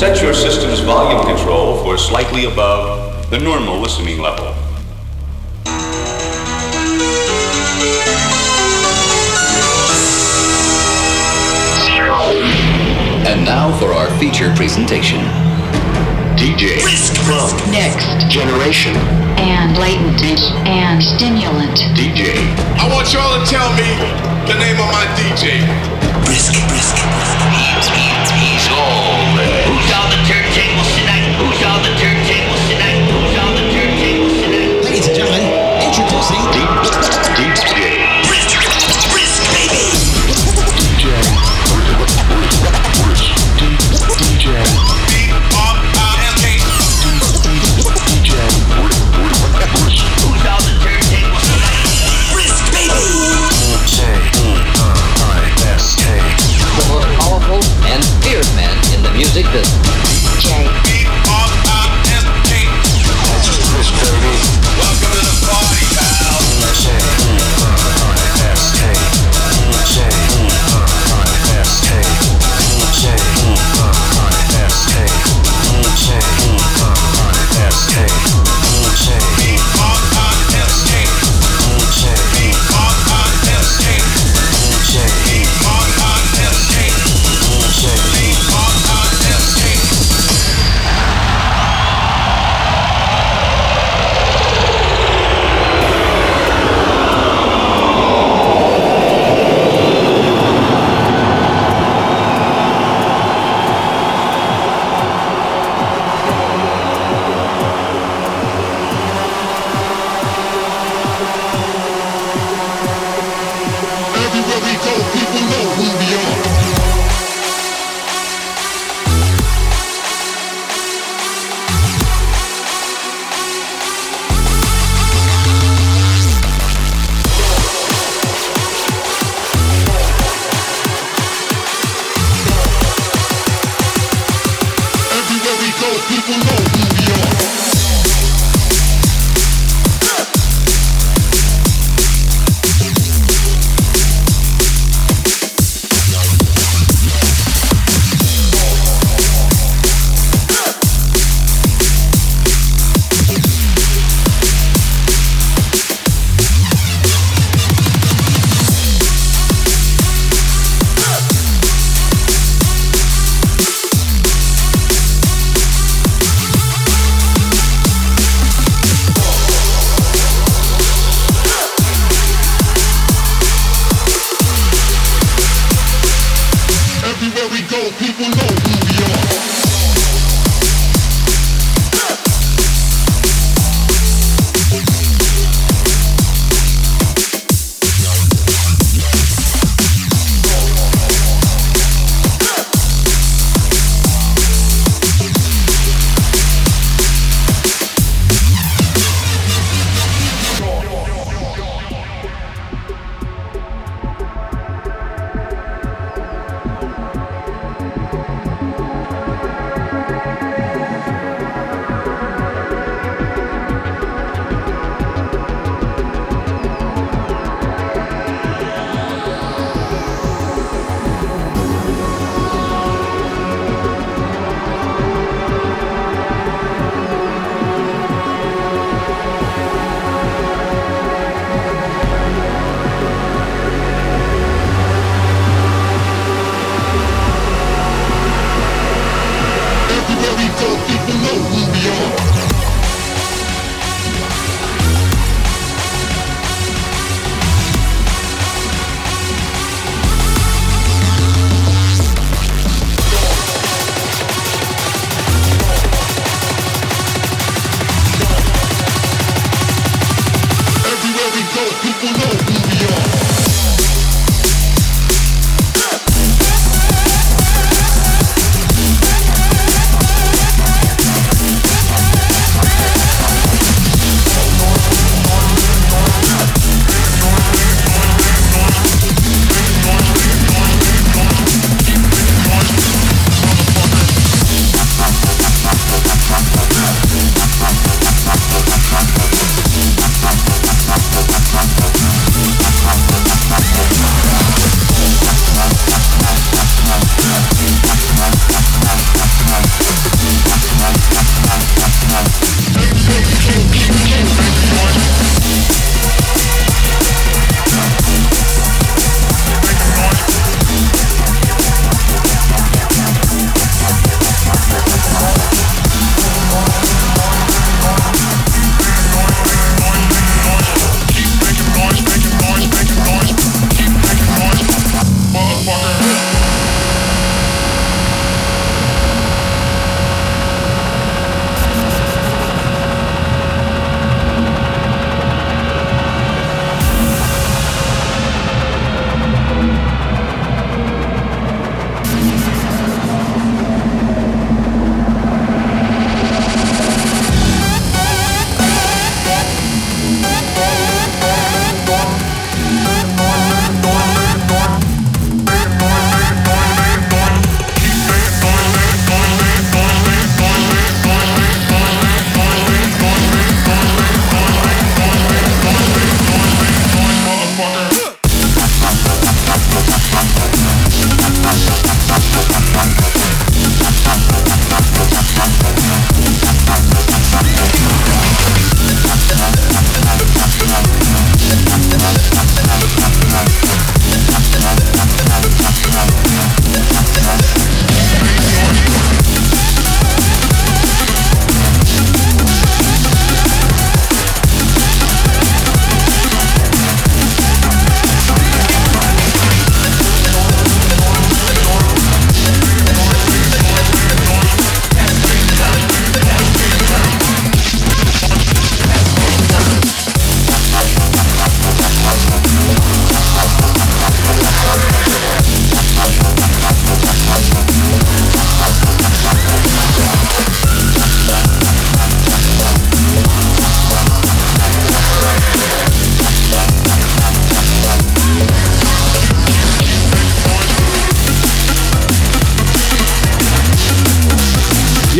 Set your system's volume control for slightly above the normal listening level. And now for our feature presentation. DJ Next generation. And latent and stimulant. DJ I want y'all to tell me the name of my DJ. On the turntables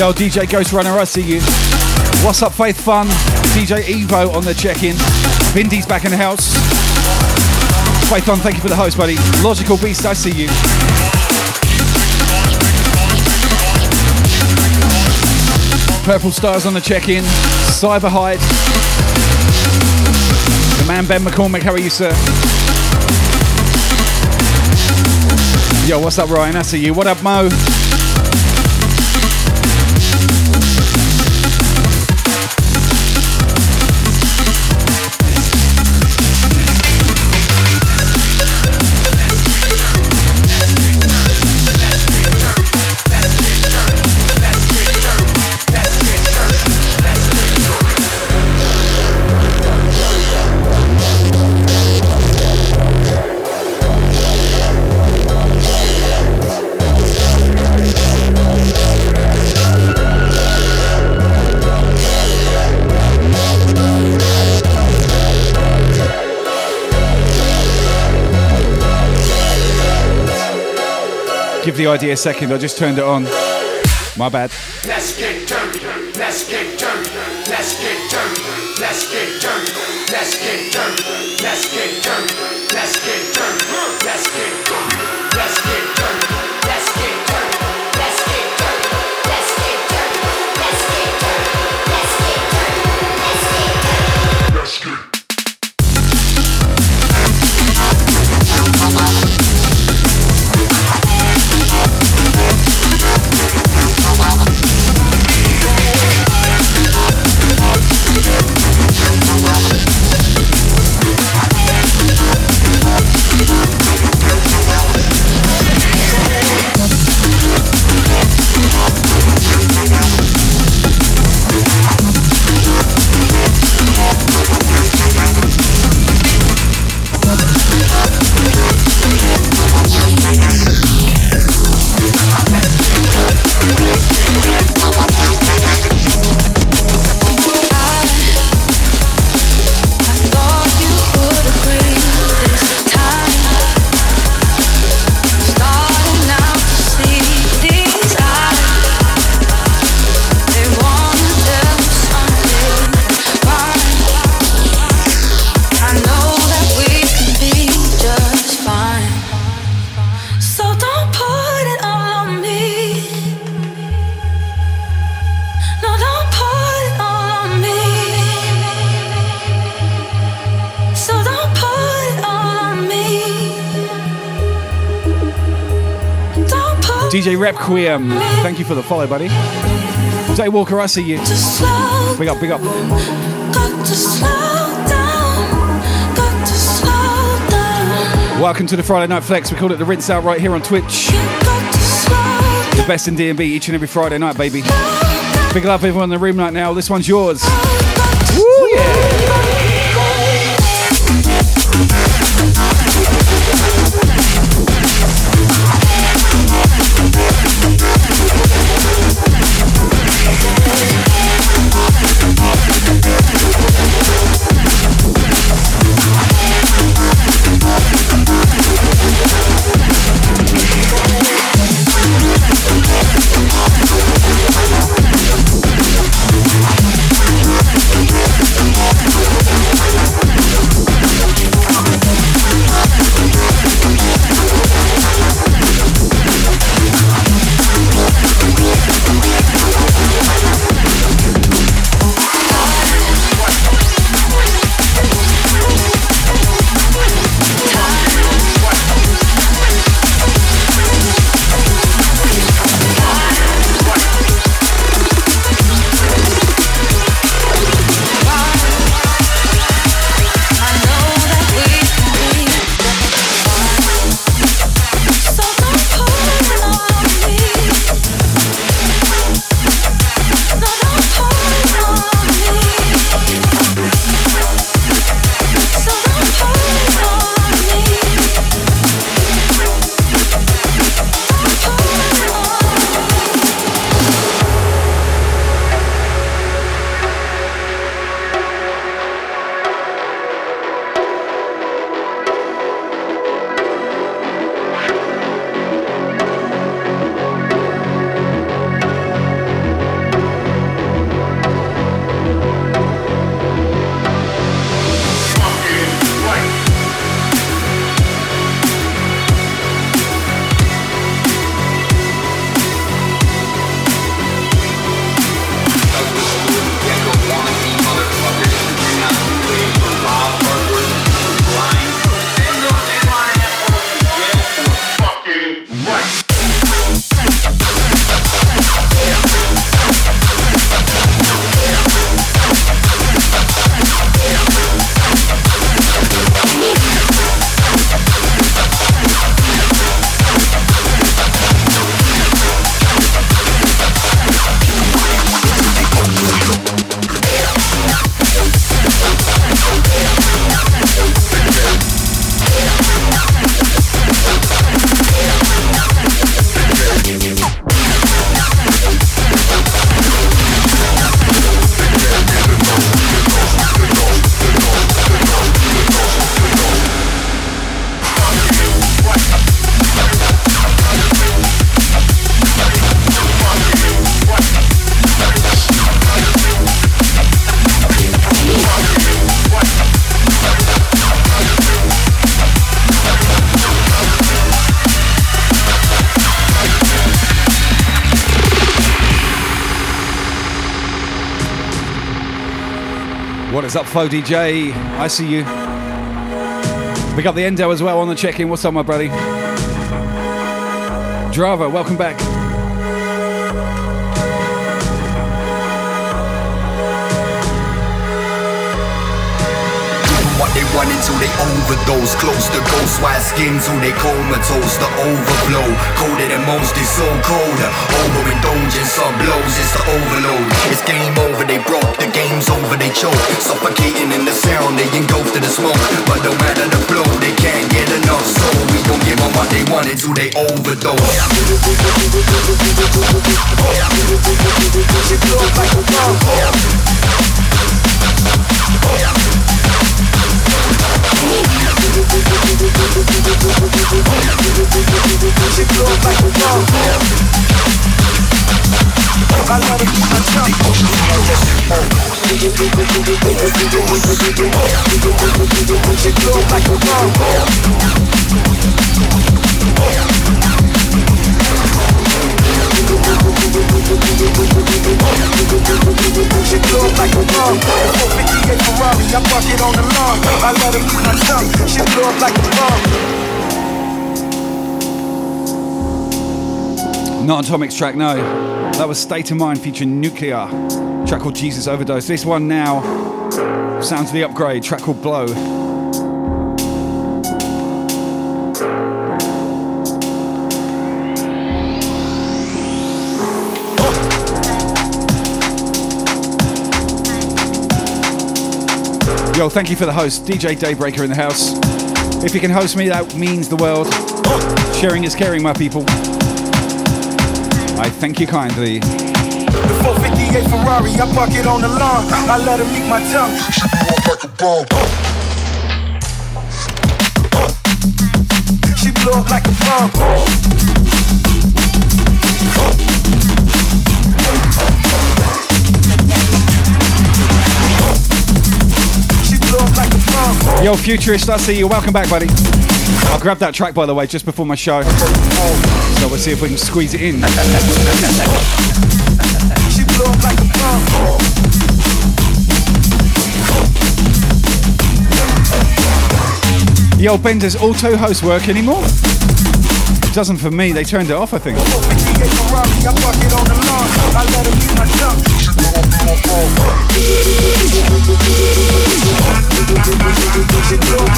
Yo, DJ Ghost Runner, I see you. What's up, Faith Fun? DJ Evo on the check-in. Vindy's back in the house. Faith Fun, thank you for the host, buddy. Logical Beast, I see you. Purple Stars on the check-in. Cyber Hide. The man Ben McCormick, how are you, sir? Yo, what's up, Ryan? I see you. What up, Mo? Give the idea a second, I just turned it on. My bad. Let's get dirty. Let's get dirty. Let's get dirty. Let's get dirty. Let's get dirty. Let's get dirty. Let's get dirty. Let's get dirty. Let's get dirty. Requiem, thank you for the follow, buddy. Jay Walker, I see you. Big up, big up. got to slow down, got to slow down. Welcome to the Friday Night Flex. We call it the rinse out right here on Twitch. The best in D&B each and every Friday night, baby. Big love everyone in the room right now. This one's yours. Oh, Woo, yeah. What's up, Flo DJ? I see you. We got the Endo as well on the check-in. What's up, my buddy? Drava, welcome back. Want until they overdose. Close to ghost white skins who they comatose. The overflow, colder than most, it's so cold. Overindulgence, sub blows, it's the overload. It's game over, they broke, the game's over, they choke. Suffocating in the sound, they engulf to the smoke. But no matter the flow, they can't get enough. So we gon' give them what they want until they overdose. She she feels like a dog. Like a She feels like a 458 Ferrari, I it on the. I let like a. Not Atomic's track, no. That was State of Mind featuring Nuclear. Track called Jesus Overdose. This one now sounds the upgrade. Track called Blow. Yo, thank you for the host, DJ Daybreaker in the house. If you can host me, that means the world. Sharing is caring, my people. I thank you kindly. The 458 Ferrari, I park it on the lawn. I let her lick my tongue. She blew up like a bomb. She blew up like a bomb. Yo, Futurist, I see you. Welcome back, buddy. I'll grab that track, by the way, just before my show. So we'll see if we can squeeze it in. Yo, Ben, does auto host work anymore? It doesn't for me. They turned it off, I think.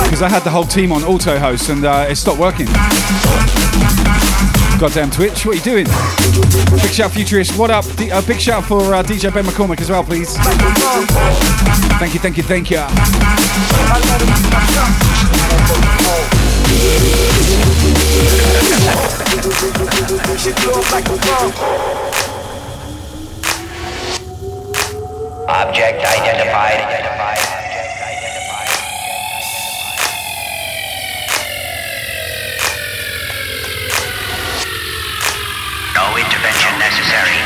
Because I had the whole team on auto host and uh, it stopped working. Goddamn Twitch, what are you doing? Big shout, Futurist. What up? D- uh, big shout for uh, DJ Ben McCormick as well, please. Thank you, thank you, thank you. Object identified. No intervention necessary.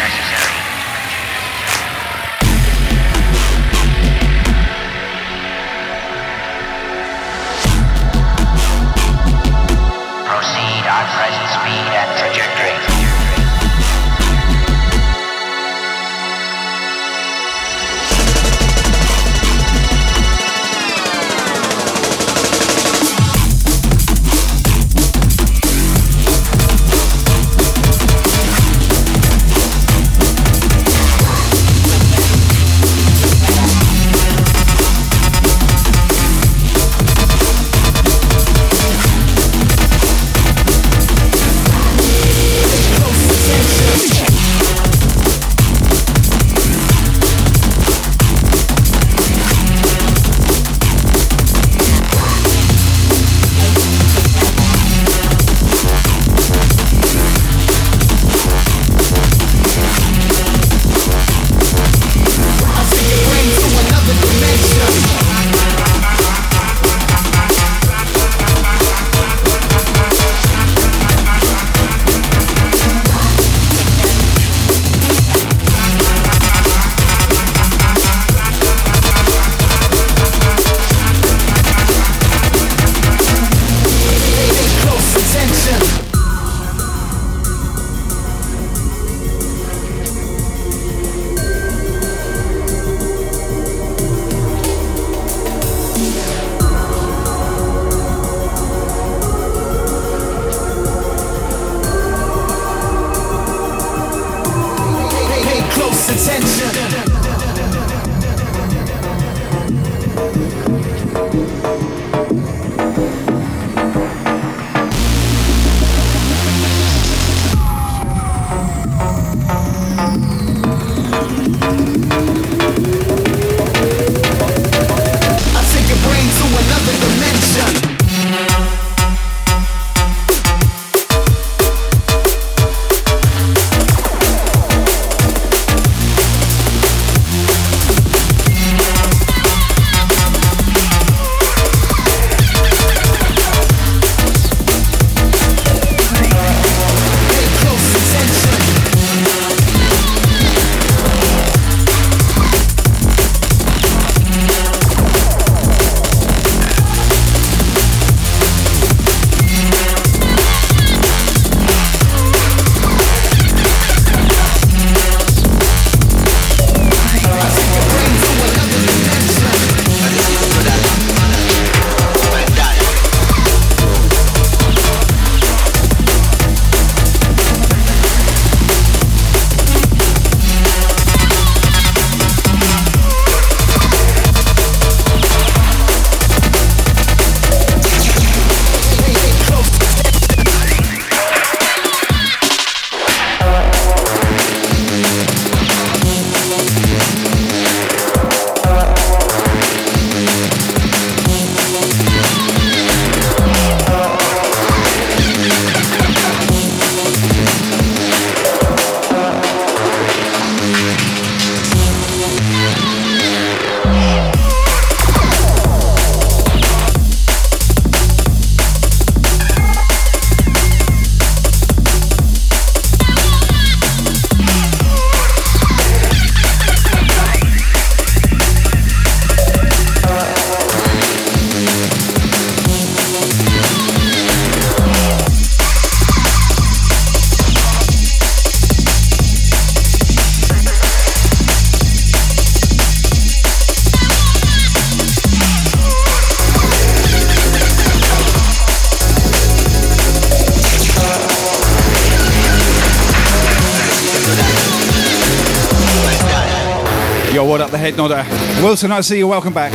Head nodder? Wilson, I see you. Welcome back.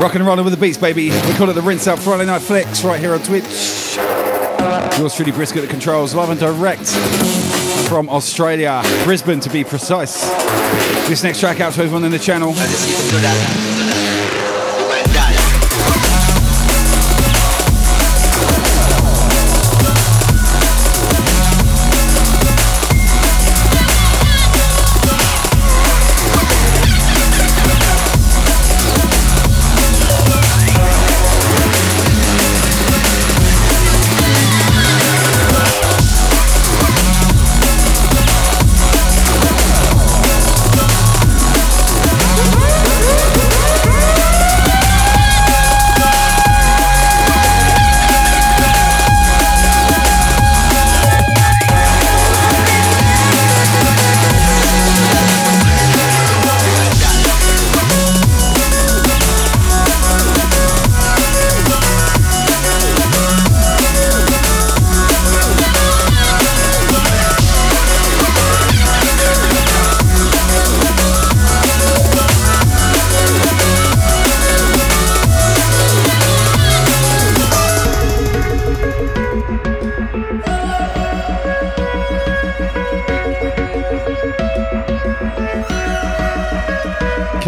Rocking and rolling with the beats, baby. We call it the Rinse Out Friday Night Flex right here on Twitch. Yours truly, Brisket at controls, live and direct from Australia, Brisbane to be precise. This next track out to everyone in the channel.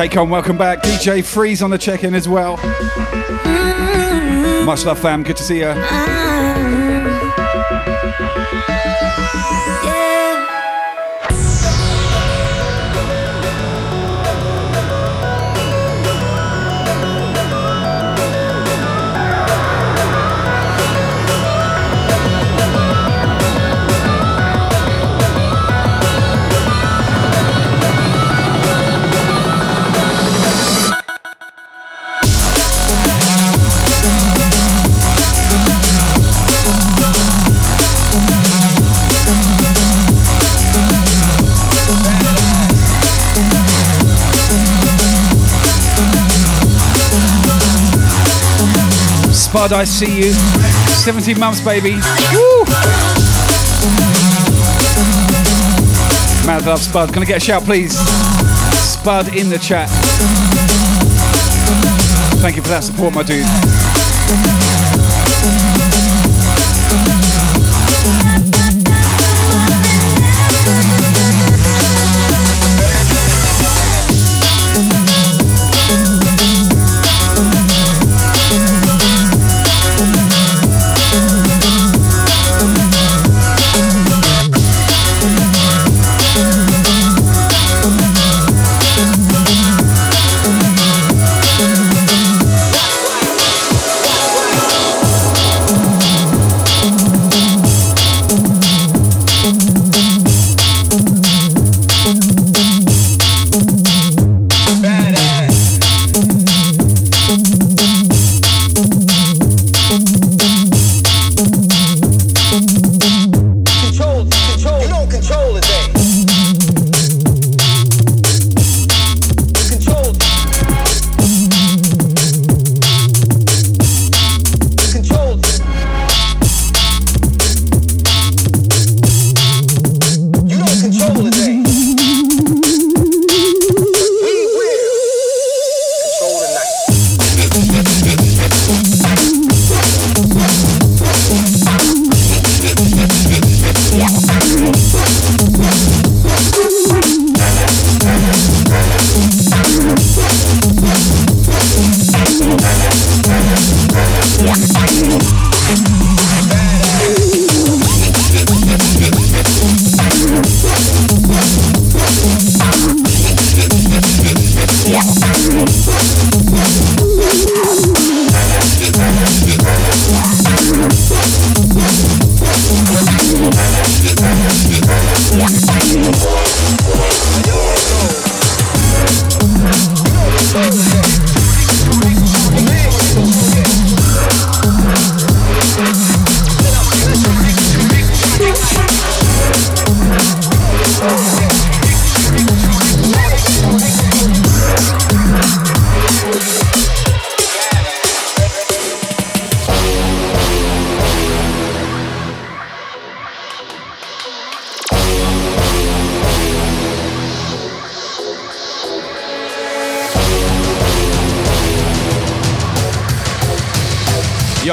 K-Con, welcome back. DJ Freeze on the check-in as well. Much love, fam. Good to see you. I see you. 17 months, baby. Woo! Mad love, Spud. Can I get a shout, please? Spud in the chat. Thank you for that support, my dude.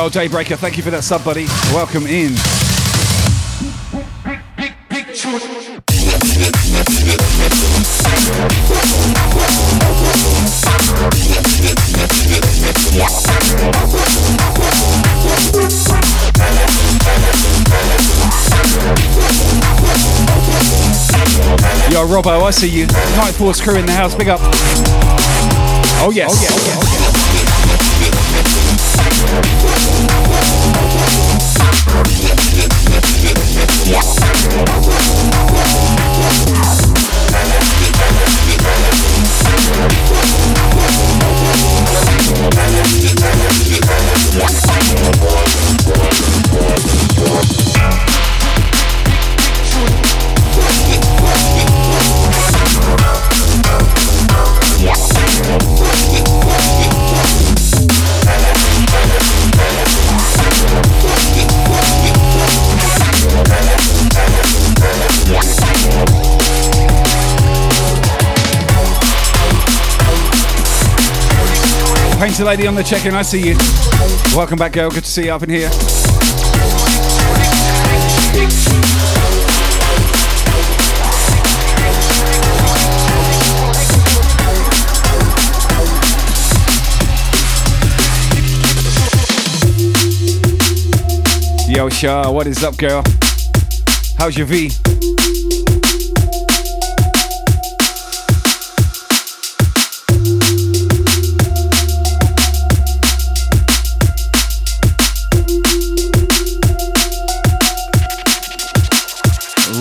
Yo, Daybreaker, thank you for that sub, buddy. Welcome in. Yo, Robbo, I see you. Night Force crew in the house. Big up. Oh yes. Oh, yeah, oh, yeah, oh, yeah. Yeah. Painter lady on the check-in, I see you. Welcome back, girl. Good to see you up in here. Yo, Shah, what is up, girl? How's your V?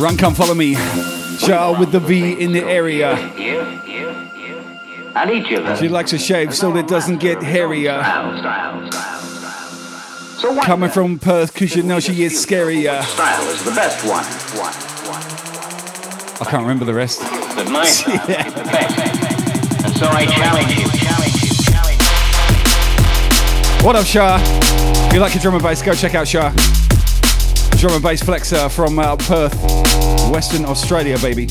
Run, come follow me. Shah with the V in the area. I'll eat you. She likes a shave so it doesn't get hairier. Coming from Perth, cause you know she is scarier. Style is the best one. I can't remember the rest. But my style is the best. And so I challenge you. Challenge you. Challenge you. What up, Shah? If you like your drum and bass, go check out Shah. Drum and bass flexer from uh, Perth, Western Australia, baby.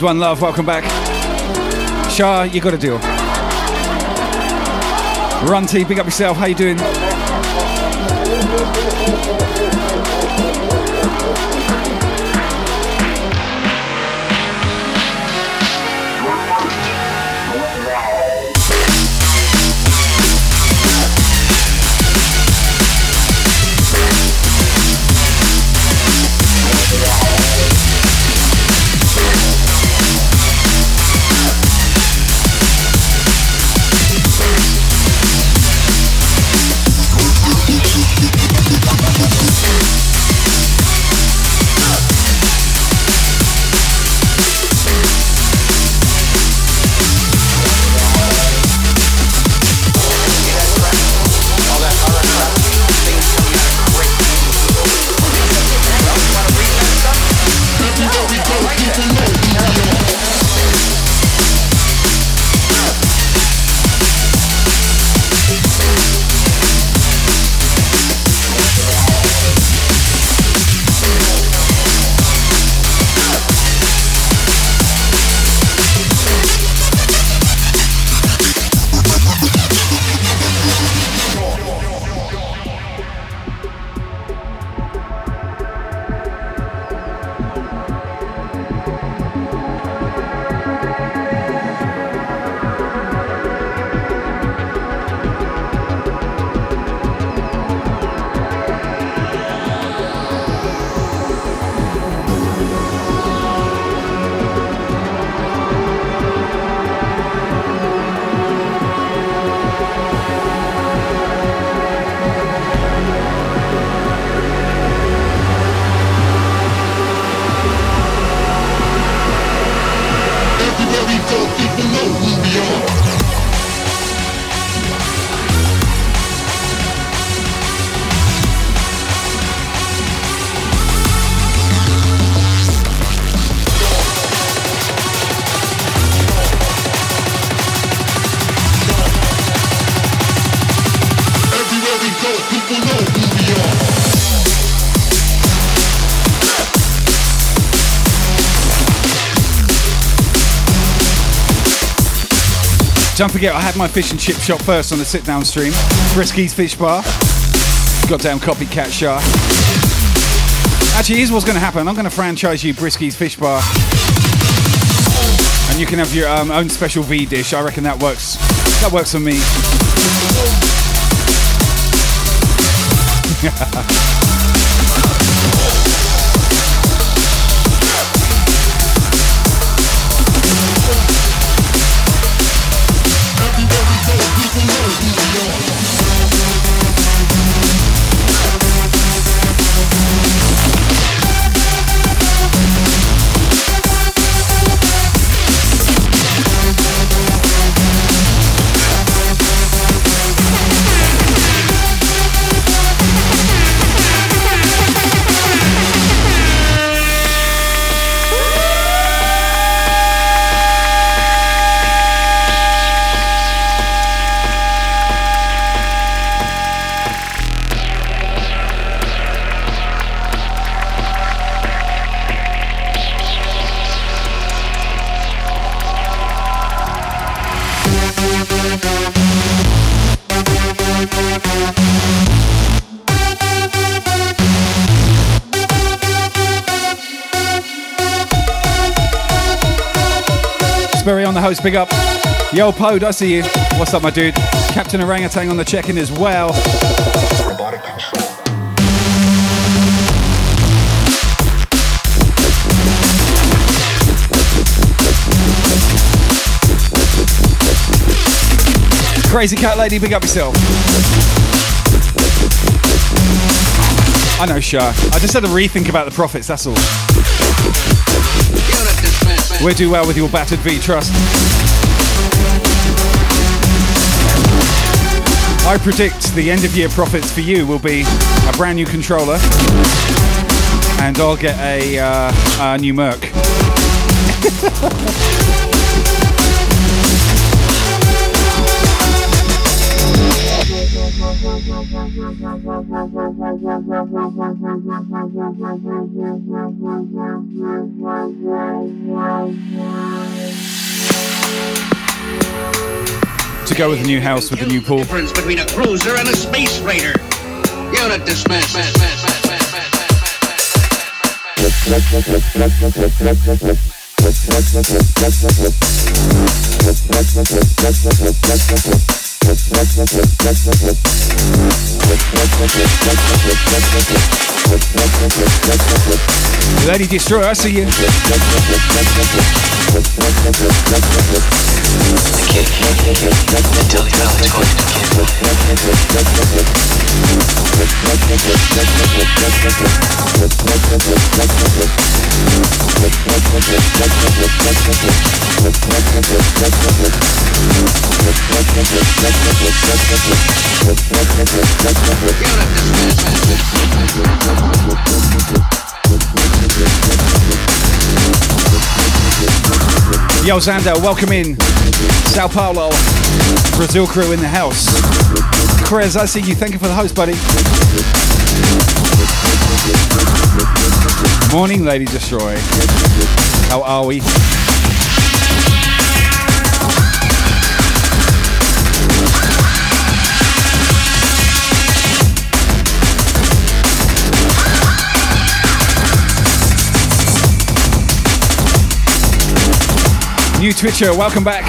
Red One Love, welcome back. Shah, you got a deal. Runty, big up yourself. How you doing? Don't forget, I had my fish and chip shop first on the sit down stream. Brisky's Fish Bar. Goddamn copycat Shah. Actually, here's what's going to happen I'm going to franchise you Brisky's Fish Bar. And you can have your um, own special V dish. I reckon that works. That works for me. Host, big up. Yo, Pod, I see you. What's up, my dude? Captain Orangutan on the check-in as well. Crazy cat lady, big up yourself. I know, Shah. I just had to rethink about the profits, that's all. We'll do well with your battered V trust. I predict the end of year profits for you will be a brand new controller, and I'll get a, uh, a new Merc. to go with the new house with the new pool. difference between a cruiser and a space freighter. Unit dismissed. Lady Destroyer, I see you. Yo, Xander, welcome in. Sao Paulo, Brazil crew in the house. Chris, I see you. Thank you for the host, buddy. Morning, Lady Destroy. How are we? New Twitcher, welcome back.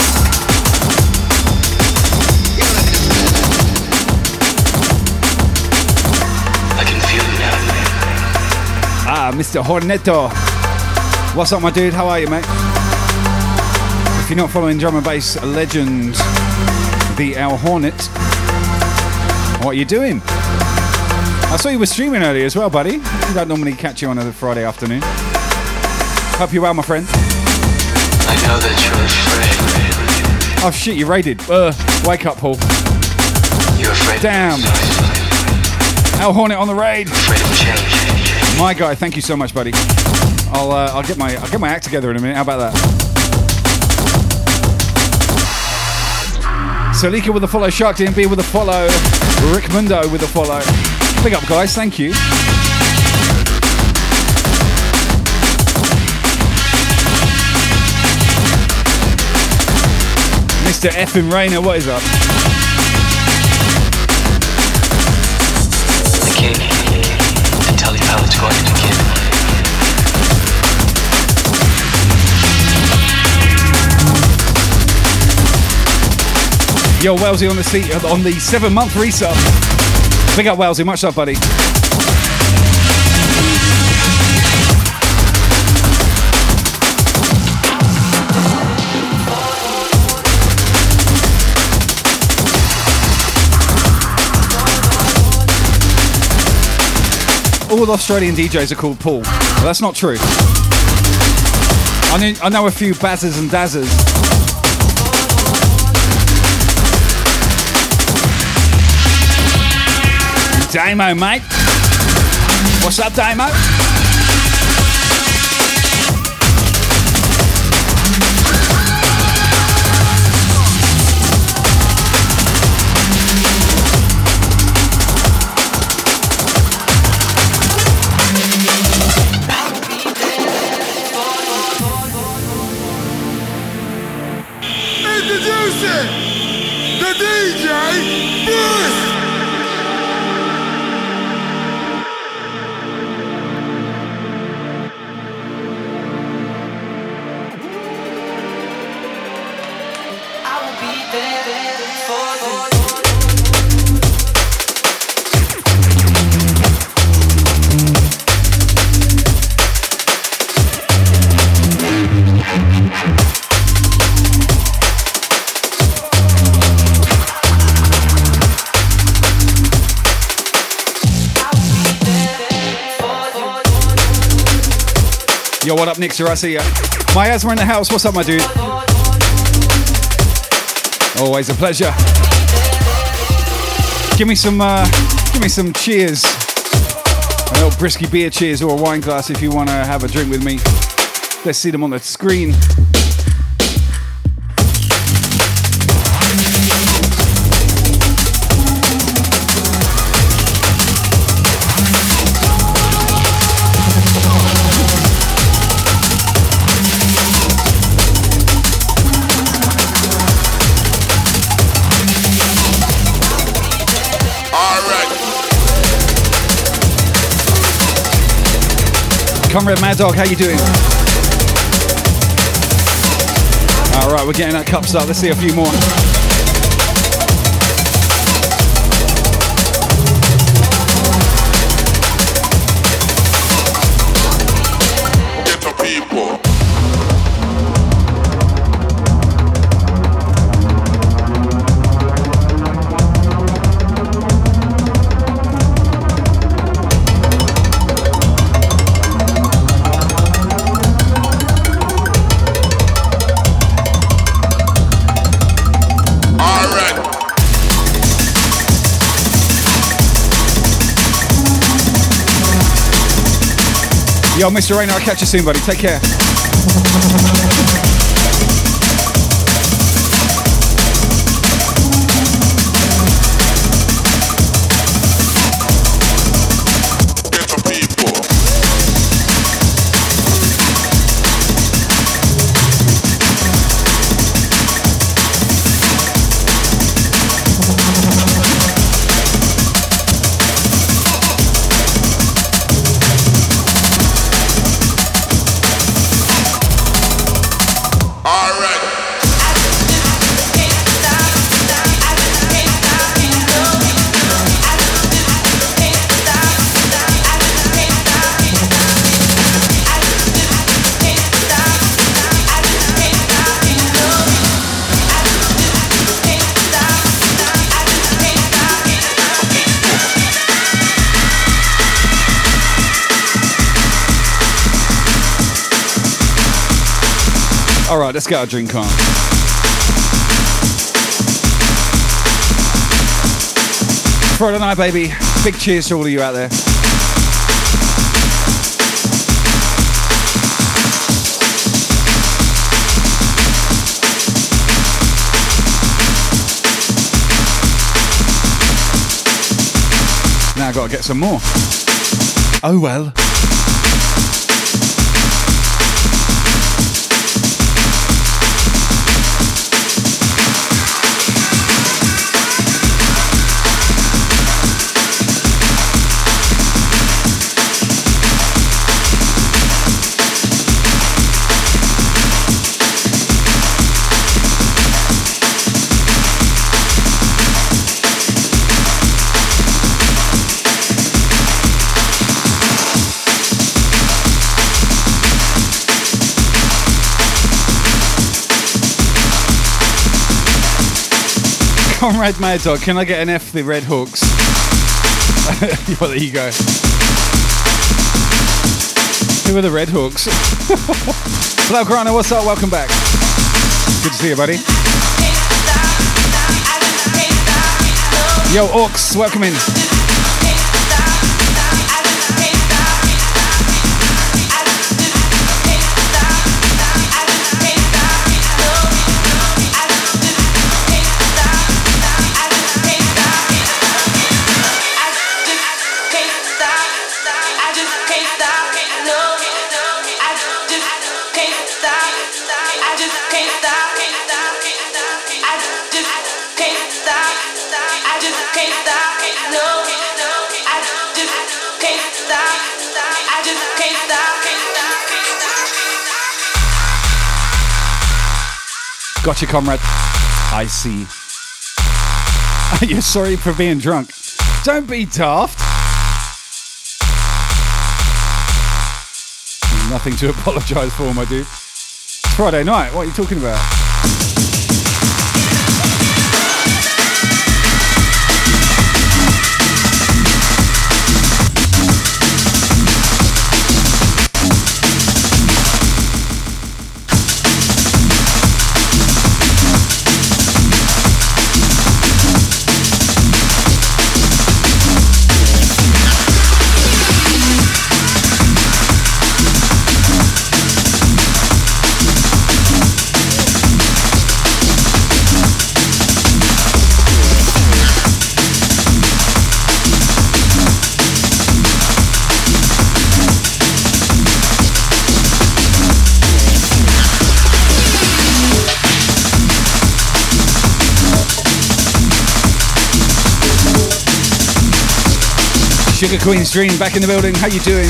I can feel it now. Ah, Mr. Horneto. What's up, my dude? How are you, mate? If you're not following drum and bass legend, the Owl Hornet, what are you doing? I saw you were streaming earlier as well, buddy. We don't normally catch you on a Friday afternoon. Hope you're well, my friend. I know that you're afraid. Oh shit, you raided. Uh, wake up, Paul. You're afraid. Damn. Al Hornet on the raid. Afraid of change. My guy, thank you so much, buddy. I'll uh, I'll get my I'll get my act together in a minute. How about that? Salika with a follow, Shark DMB with a follow, Rick Mundo with a follow. Big up, guys. Thank you. Mr. Effin Rayner, what is up? Came to tell you how it's going to begin. Yo, Wellesley on the seat on the seven month resub. Big up, Wellesley. Much love, buddy. All Australian DJs are called Paul. Well, that's not true. I know, I know a few Bazzers and Dazzers. Damo, mate. What's up, Damo? Nick I see ya. My asthma in the house. What's up, my dude? Always a pleasure. Give me some, uh, give me some cheers A little brisky beer cheers or a wine glass if you want to have a drink with me. Let's see them on the screen. Comrade Mad Dog, how you doing? All right, we're getting that cup start. Let's see a few more. Yo, Mr. Rainer, I'll catch you soon, buddy. Take care. All right, let's get a drink on. Friday night, baby. Big cheers to all of you out there. Now I've gotta get some more. Oh well. Comrade Mad Dog, can I get an F the Red Hawks? well, there you go. Who are the Red Hawks? Hello, Grana, what's up? Welcome back. Good to see you, buddy. Yo, Orcs, welcome in. Gotcha, comrade. I see. Are You're sorry for being drunk. Don't be daft. Nothing to apologise for, my dude. It's Friday night. What are you talking about? Sugar Queen's Dream back in the building. How you doing?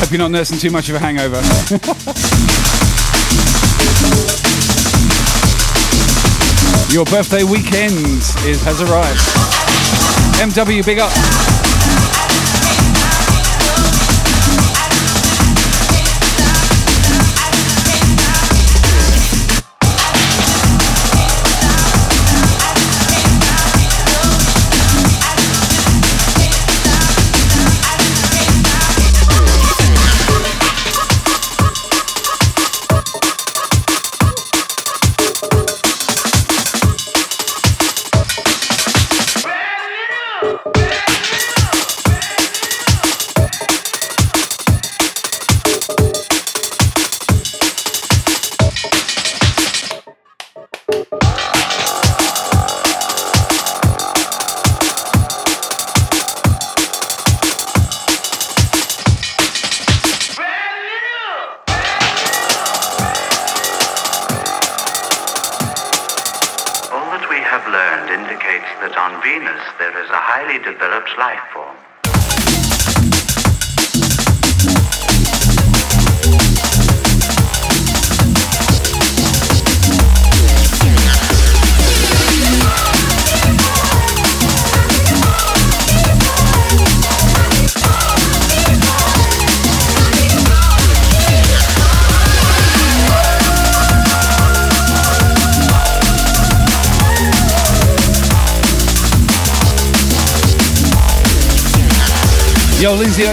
Hope you're not nursing too much of a hangover. Your birthday weekend is has arrived. MW, big up.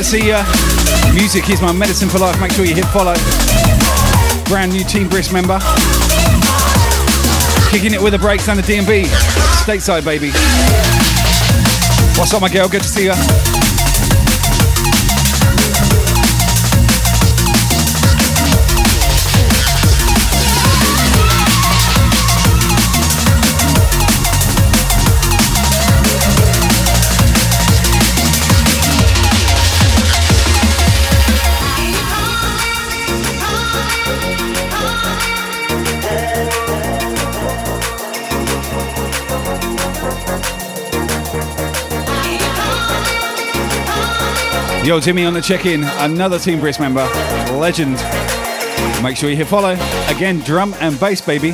See ya. Music is my medicine for life. Make sure you hit follow. Brand new Team Brisk member. Kicking it with the breaks and the DNB. Stateside, baby. What's up, my girl? Good to see ya. Yo, Jimmy on the check-in. Another Team Brisk member. Legend. Make sure you hit follow. Again, drum and bass, baby.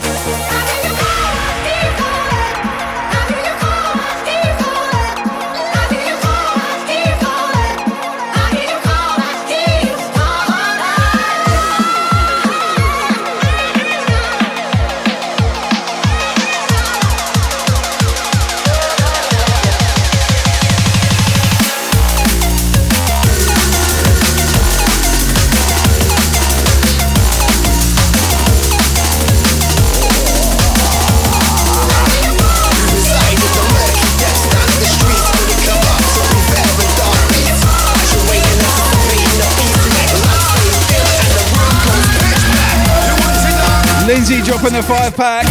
Lindsay dropping the five pack.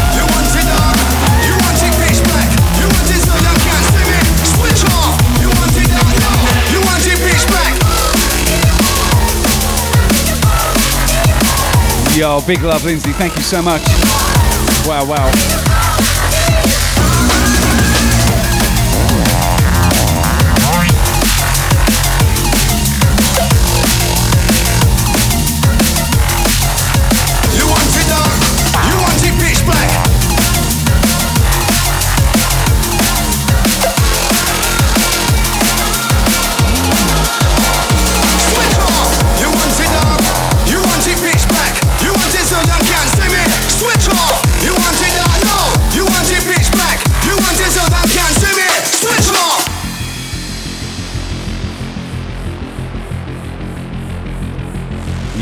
Yo, big love, Lindsay. Thank you so much. Wow, wow.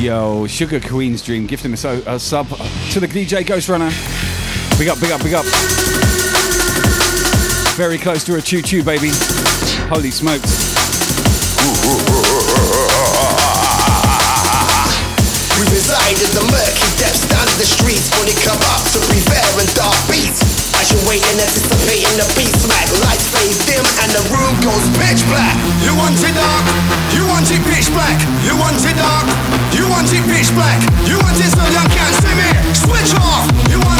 Yo, Sugar Queen's Dream gifting us a, a sub to the DJ Ghost Runner. Big up, big up, big up. Very close to a choo choo, baby. Holy smokes. We reside in the murky depths down the streets when it come up to And anticipating the beat smack, lights fade dim and the room goes pitch black. You want it dark? You want it pitch black? You want it dark? You want it pitch black? You want it so you can't see me? Switch off. You want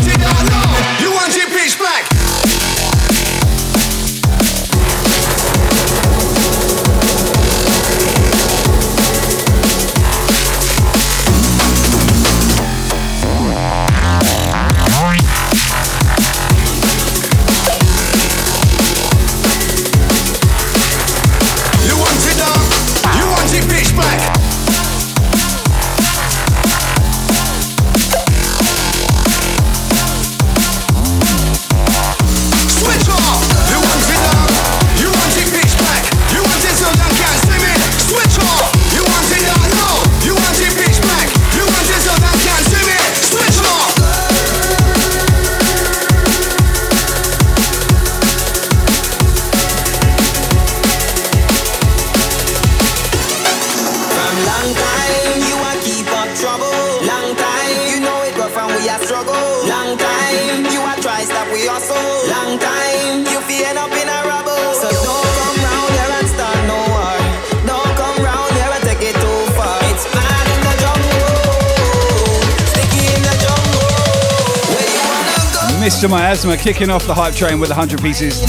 Plasma kicking off the hype train with 100 pieces.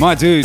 My dude.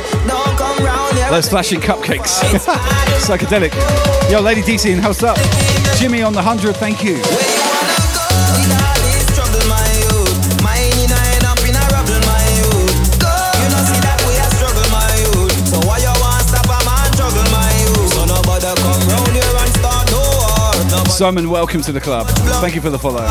Those flashing cupcakes. Psychedelic. Yo, Lady DC in House Up. Jimmy on the 100, thank you. Simon, welcome to the club. Thank you for the follow.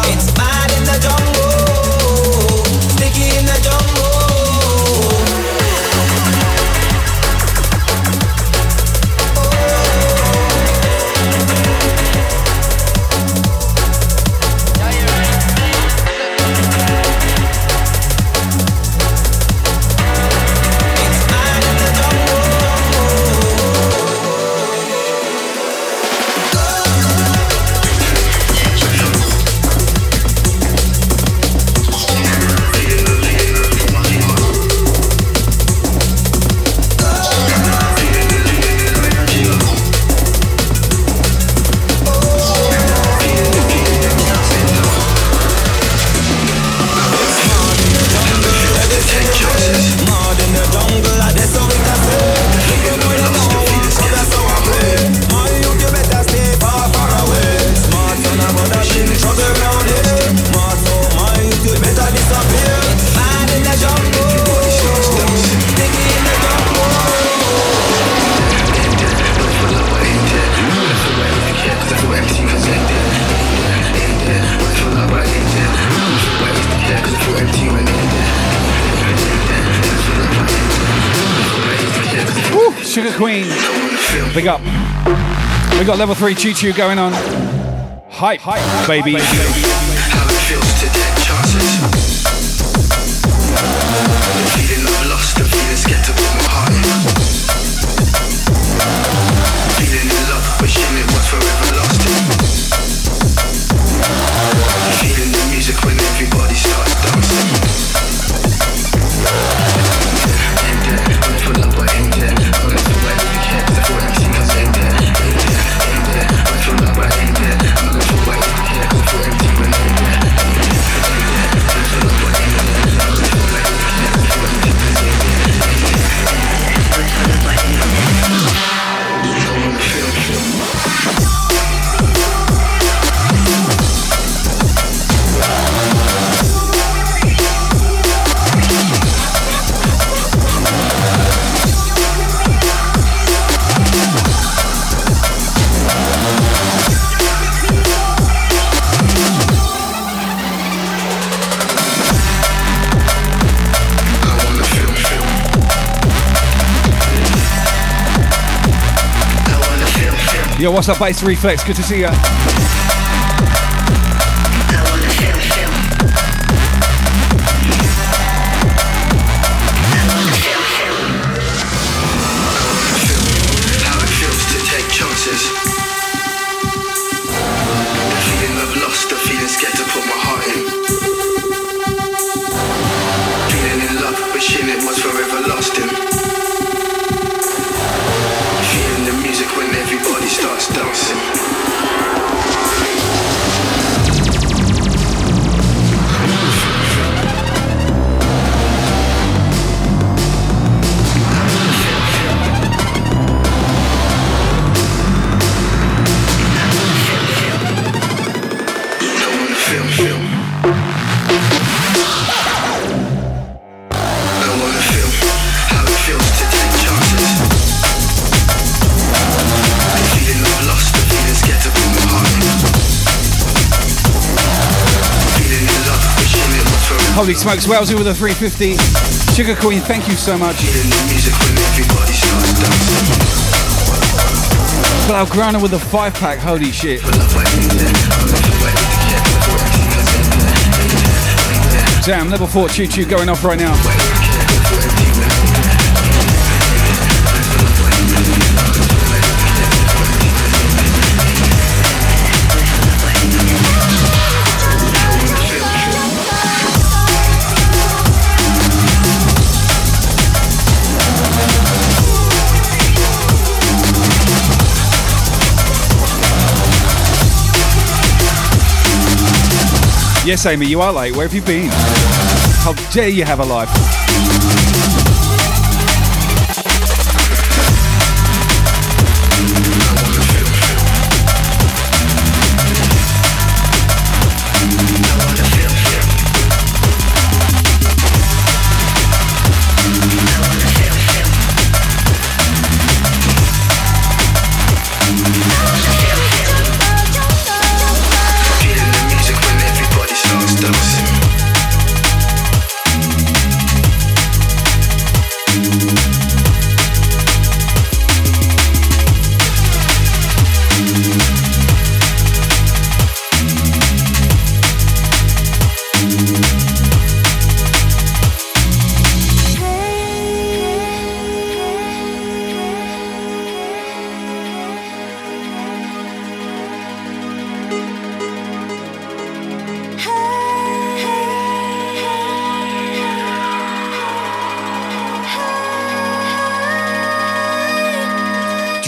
Big up. We got level three choo choo going on. Hype, hype, baby. baby. What's up, Bass Reflex? Good to see you. Holy smokes, Wellesley with a 350. Sugar Queen, thank you so much. Blaugrana with a five pack, holy shit. Damn, level four choo choo going off right now. Yes, Amy, you are late. Where have you been? Oh, How dare you have a life?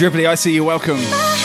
Dribbly, I see you. Welcome.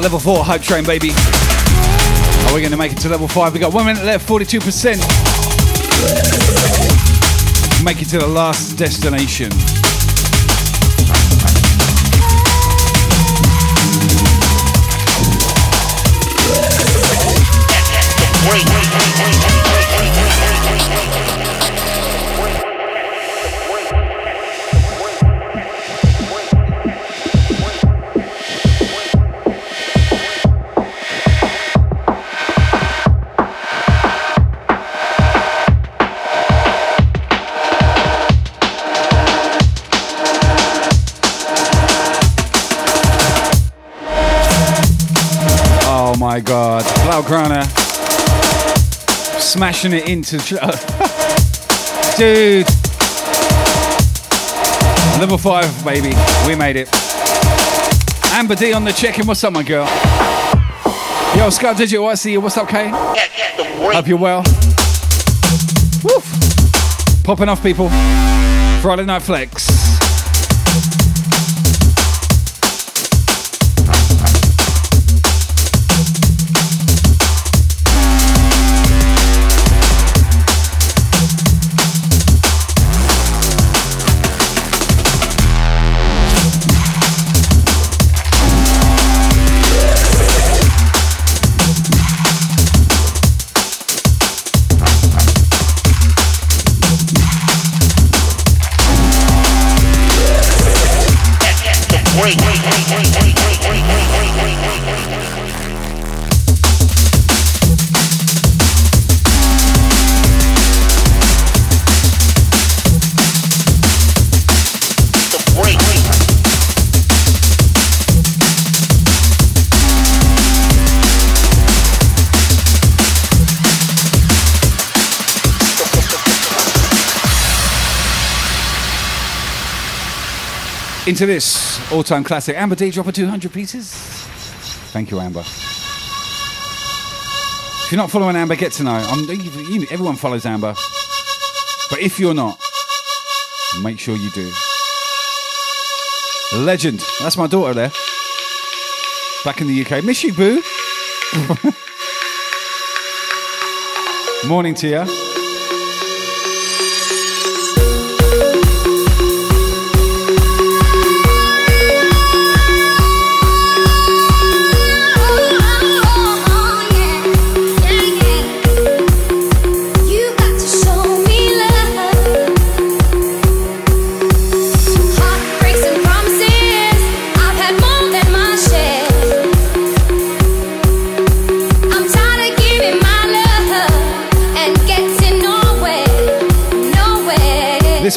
Level four hype train, baby. Are we going to make it to level five? We got one minute left, 42%. Make it to the last destination. Blaugrana smashing it into. Dude. Level 5, baby. We made it. Amber D on the check in. What's up, my girl? Yo, Scott Digital, I see you. What's up, Kay? Hope you're well. Woof. Popping off, people. Friday Night Flex. Into this all-time classic. Amber D, drop a 200 pieces. Thank you, Amber. If you're not following Amber, get to know. I'm, everyone follows Amber. But if you're not, make sure you do. Legend. That's my daughter there. Back in the UK. Miss you, boo. Morning to. You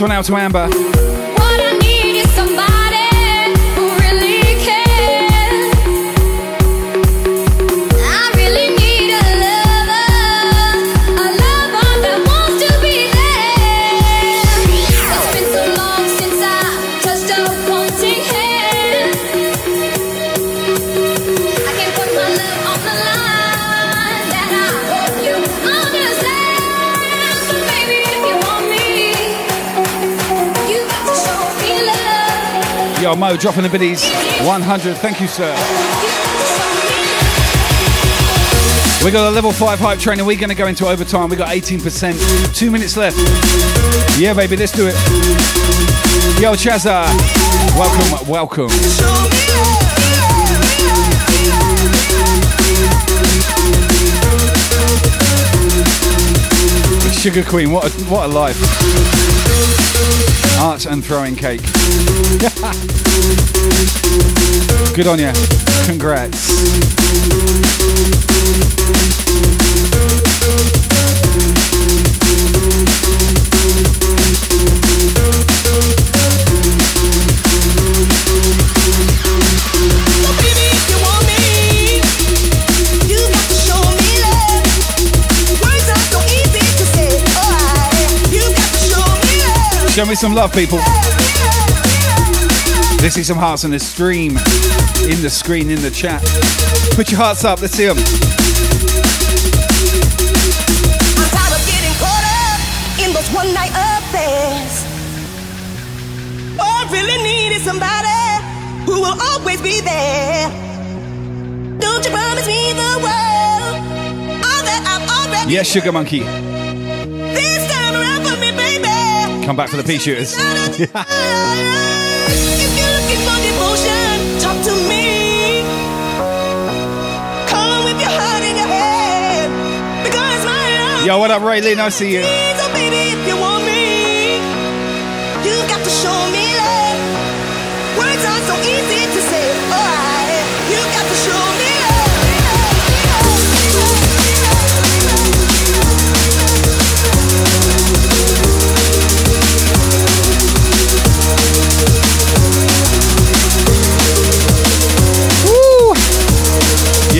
one out to Amber. Dropping the biddies. 100. Thank you, sir. We got a level 5 hype train and we're going to go into overtime. We got 18%. Two minutes left. Yeah, baby, let's do it. Yo, Chazza. Welcome, welcome. Sugar Queen, what a, what a life. Art and throwing cake. Good on you. Congrats. Show me some love, people. Let's see some hearts on the stream, in the screen, in the chat. Put your hearts up. Let's see them. I'm tired of getting caught up in those one night affairs. All I really need is somebody who will always be there. Don't you promise me the world? All that I've already Yes, Sugar Monkey. this time around for me, baby. Come back for the pea shooters. Yo, what up, Ray Lynn? I see you.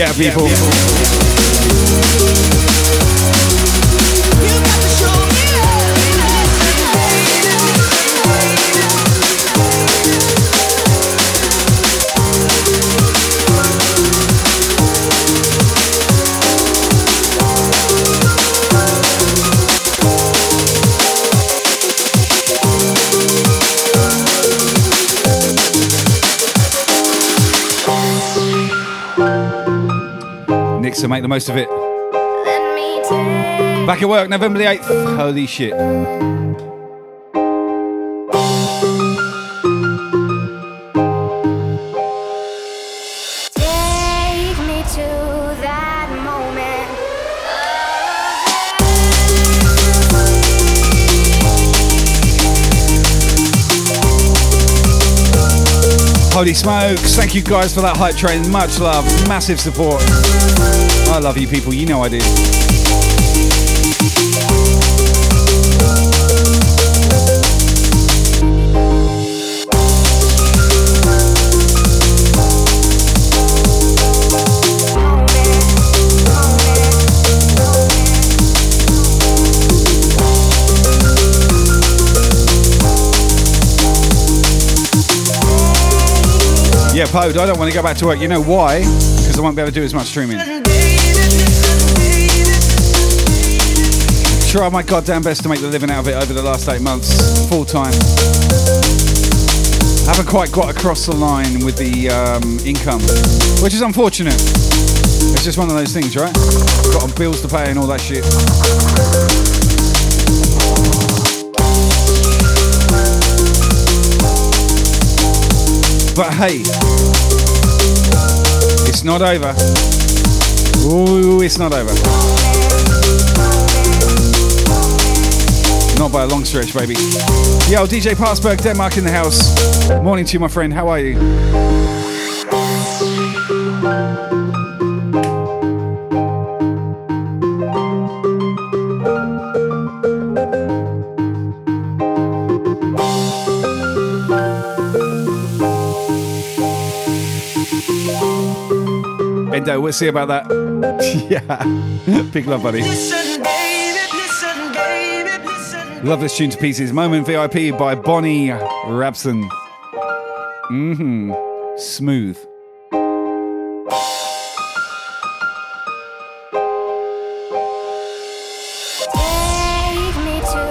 Yeah, people. Nick, so make the most of it. Back at work, November the 8th. Holy shit. Take me to that moment. Holy smokes. Thank you guys for that hype train. Much love. Massive support. I love you people, you know I do. Yeah, Pode, I don't want to go back to work. You know why? Because I won't be able to do as much streaming. Try my goddamn best to make the living out of it over the last eight months, full time. Haven't quite got across the line with the um, income, which is unfortunate. It's just one of those things, right? Got bills to pay and all that shit. But hey, it's not over. Ooh, it's not over. Not by a long stretch, baby. Yo, DJ Parsberg, Denmark in the house. Morning to you, my friend. How are you? Endo, we'll see about that. yeah. Big love, buddy. Love this tune to pieces. Moment VIP by Bonnie Rabson. Mm-hmm. Smooth. Take me to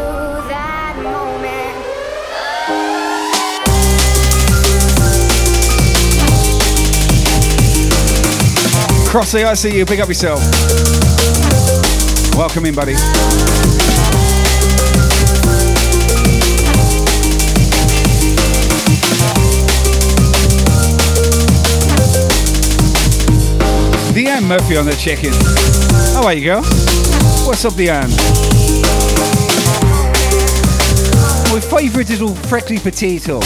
that moment. Crossy, I see you. Big up yourself. Welcome in, buddy. Murphy on the check-in. How are you, girl? What's up, Deanne? My favourite little freckly potato.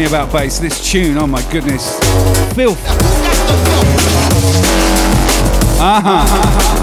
Me about bass. This tune, oh my goodness. Filth. Uh-huh.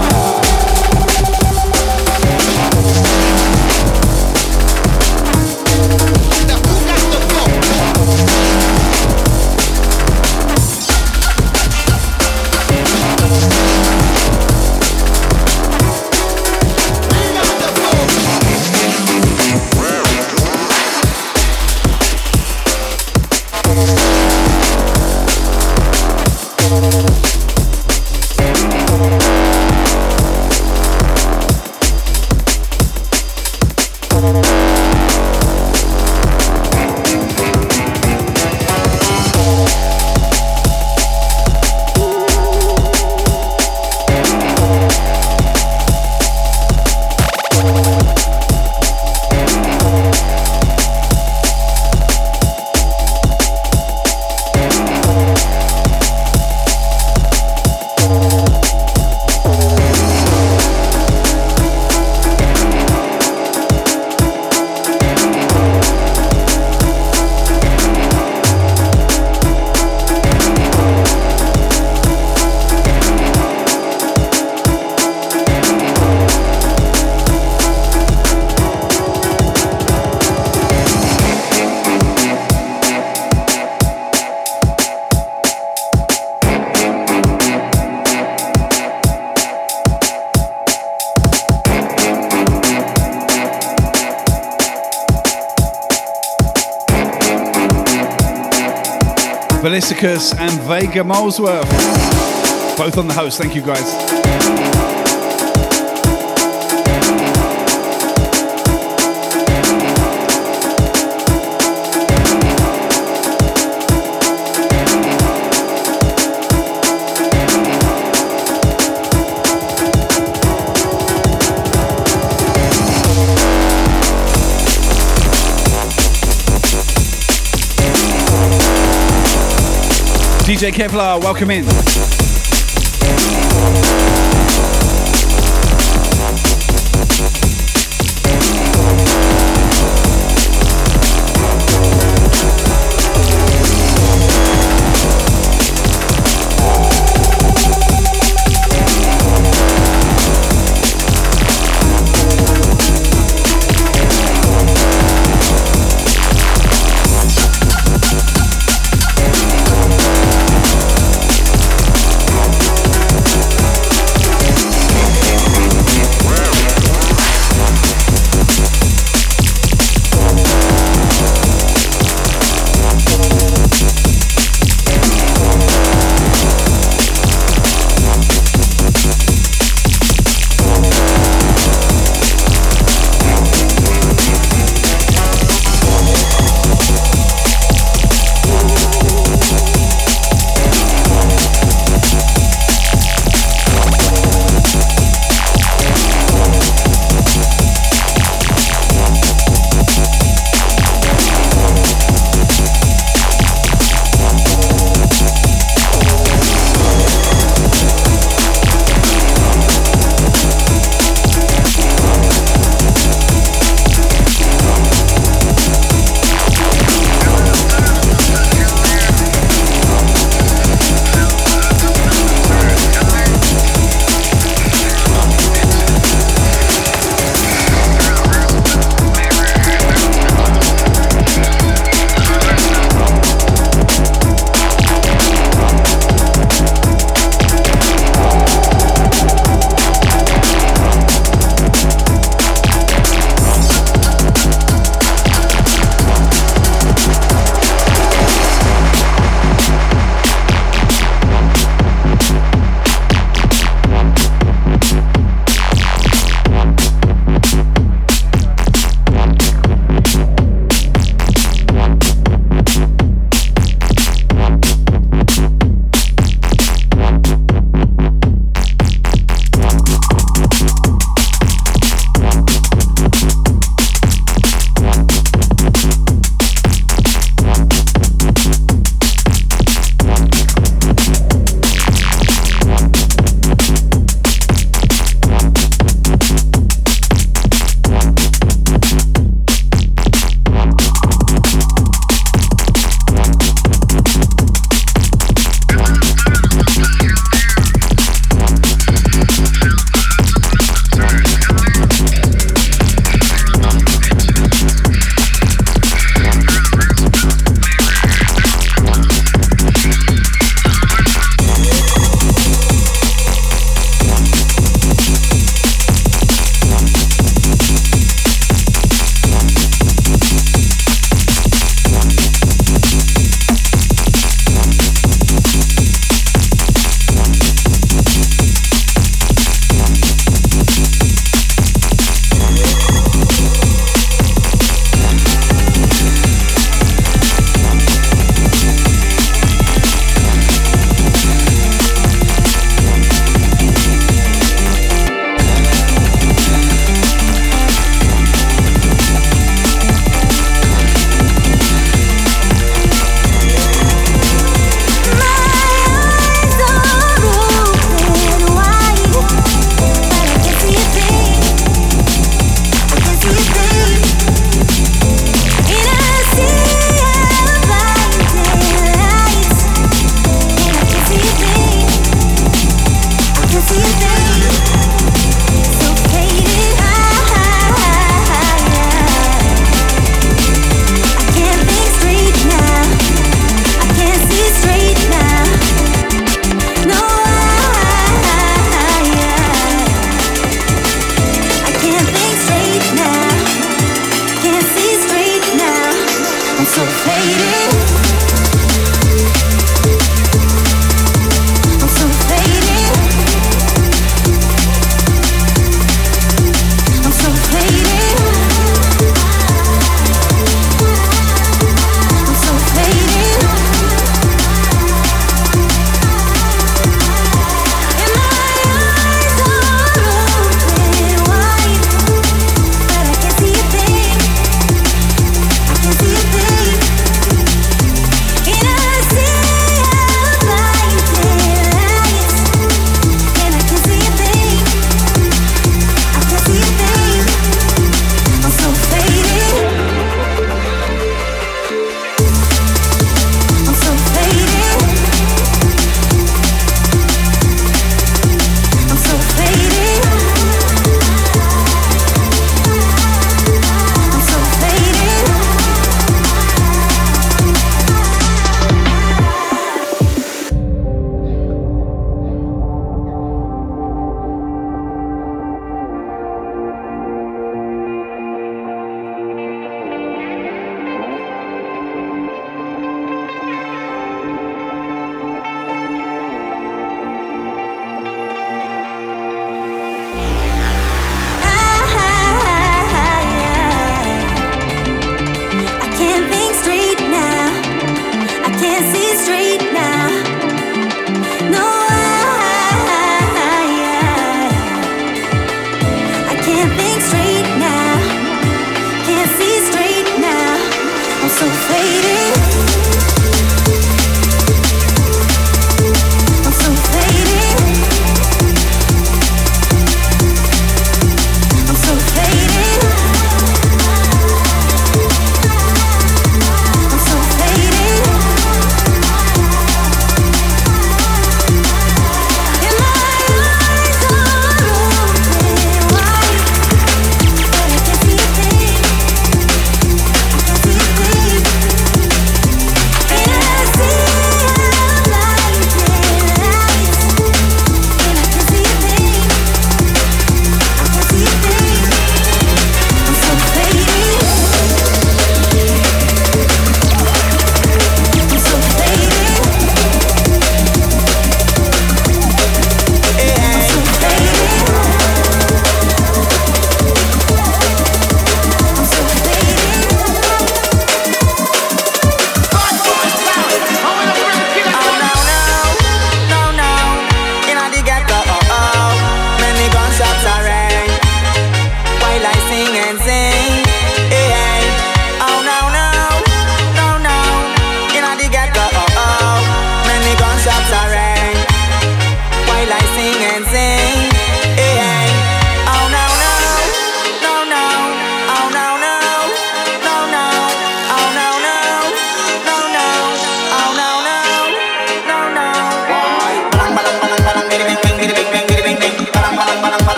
Bellicicus and Vega Molesworth. Both on the host. Thank you guys. DJ Kevlar, welcome in.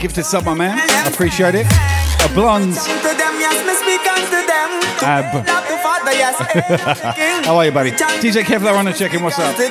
Gifted, of my man. I appreciate it. A blonde. Ab. How are you, buddy? DJ Kevlar on the check in. What's up? To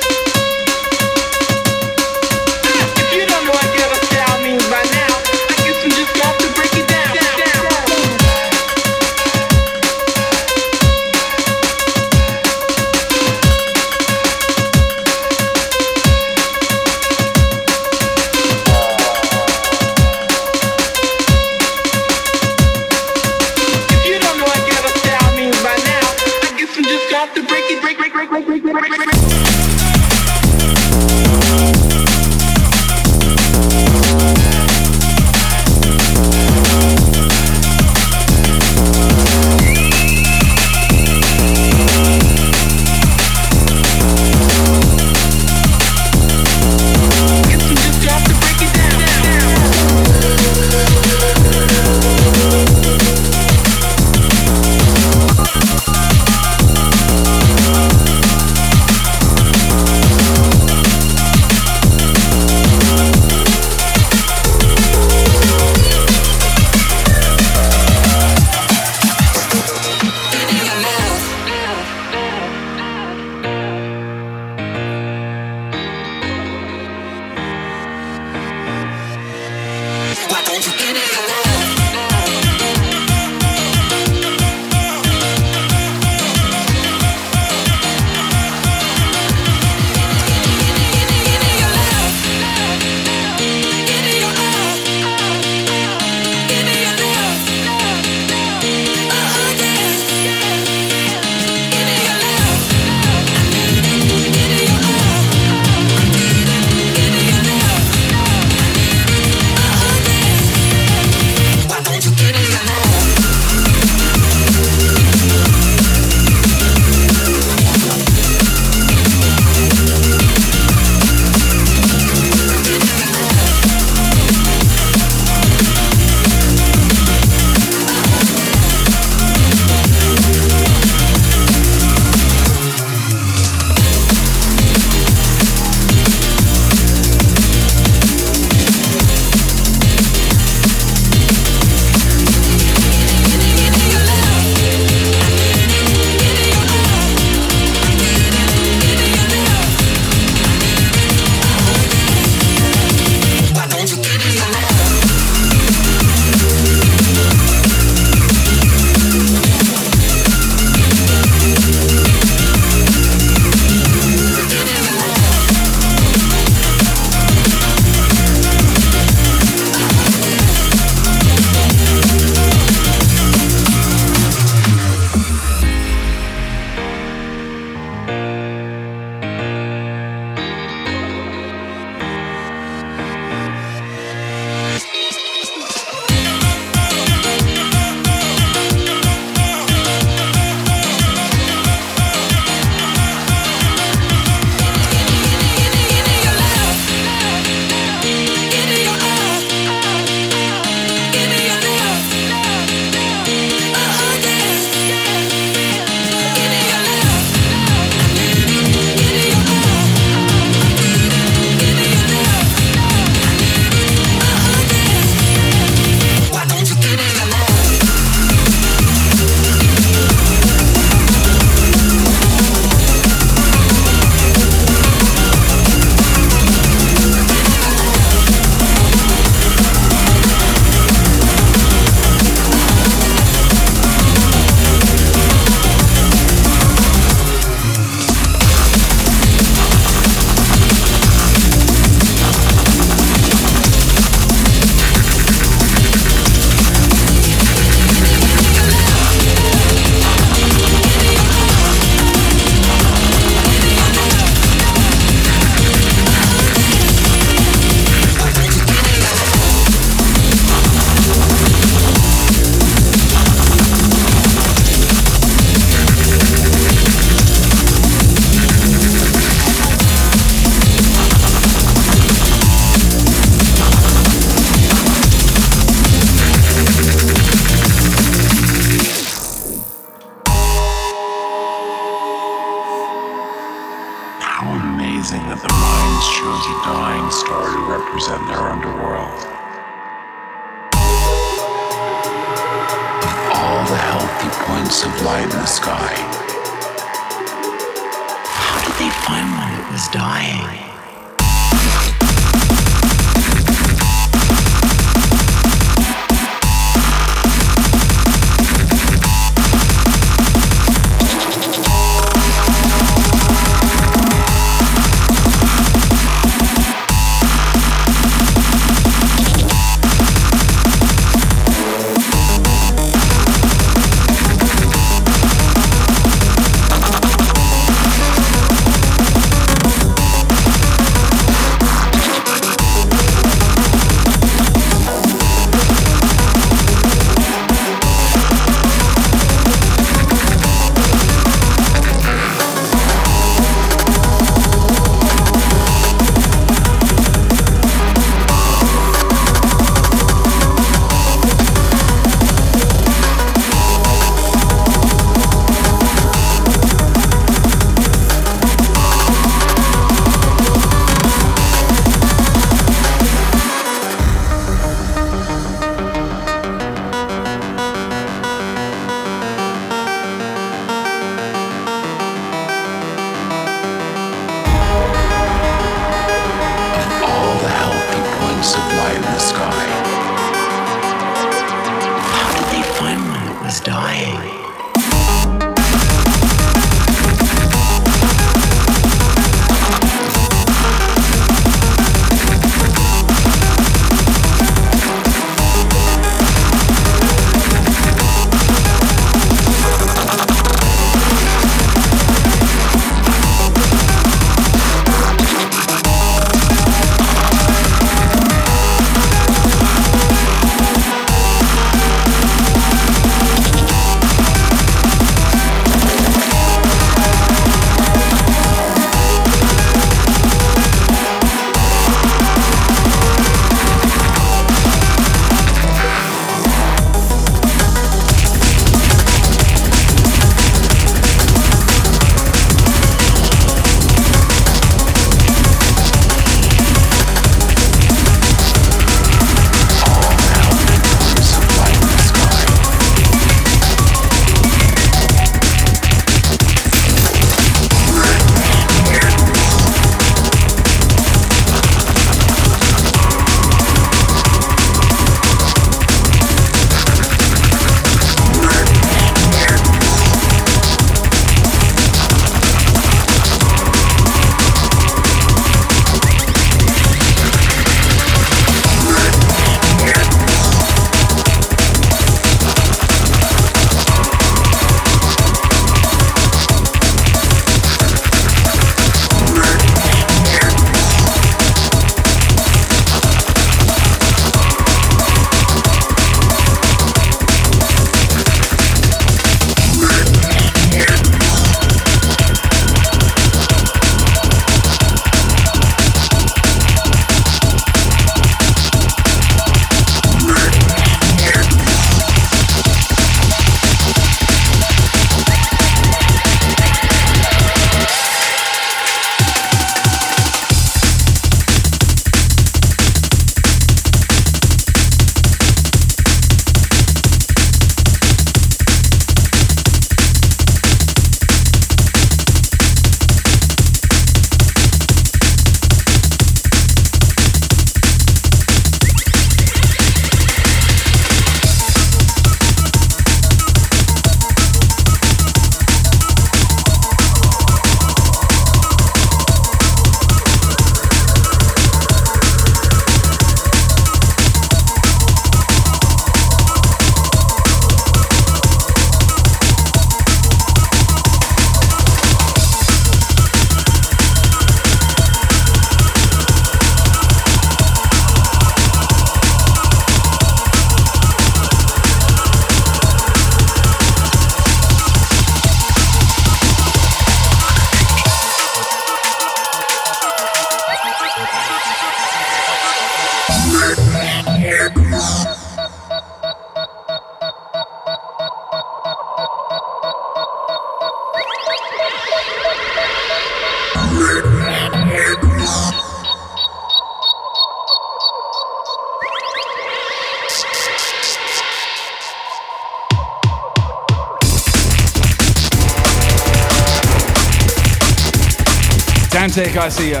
Dante Garcia.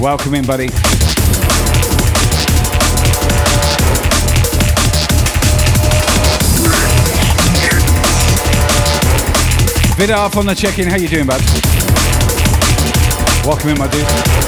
Welcome in, buddy. Vidar from the check-in. How you doing, bud? Welcome in, my dude.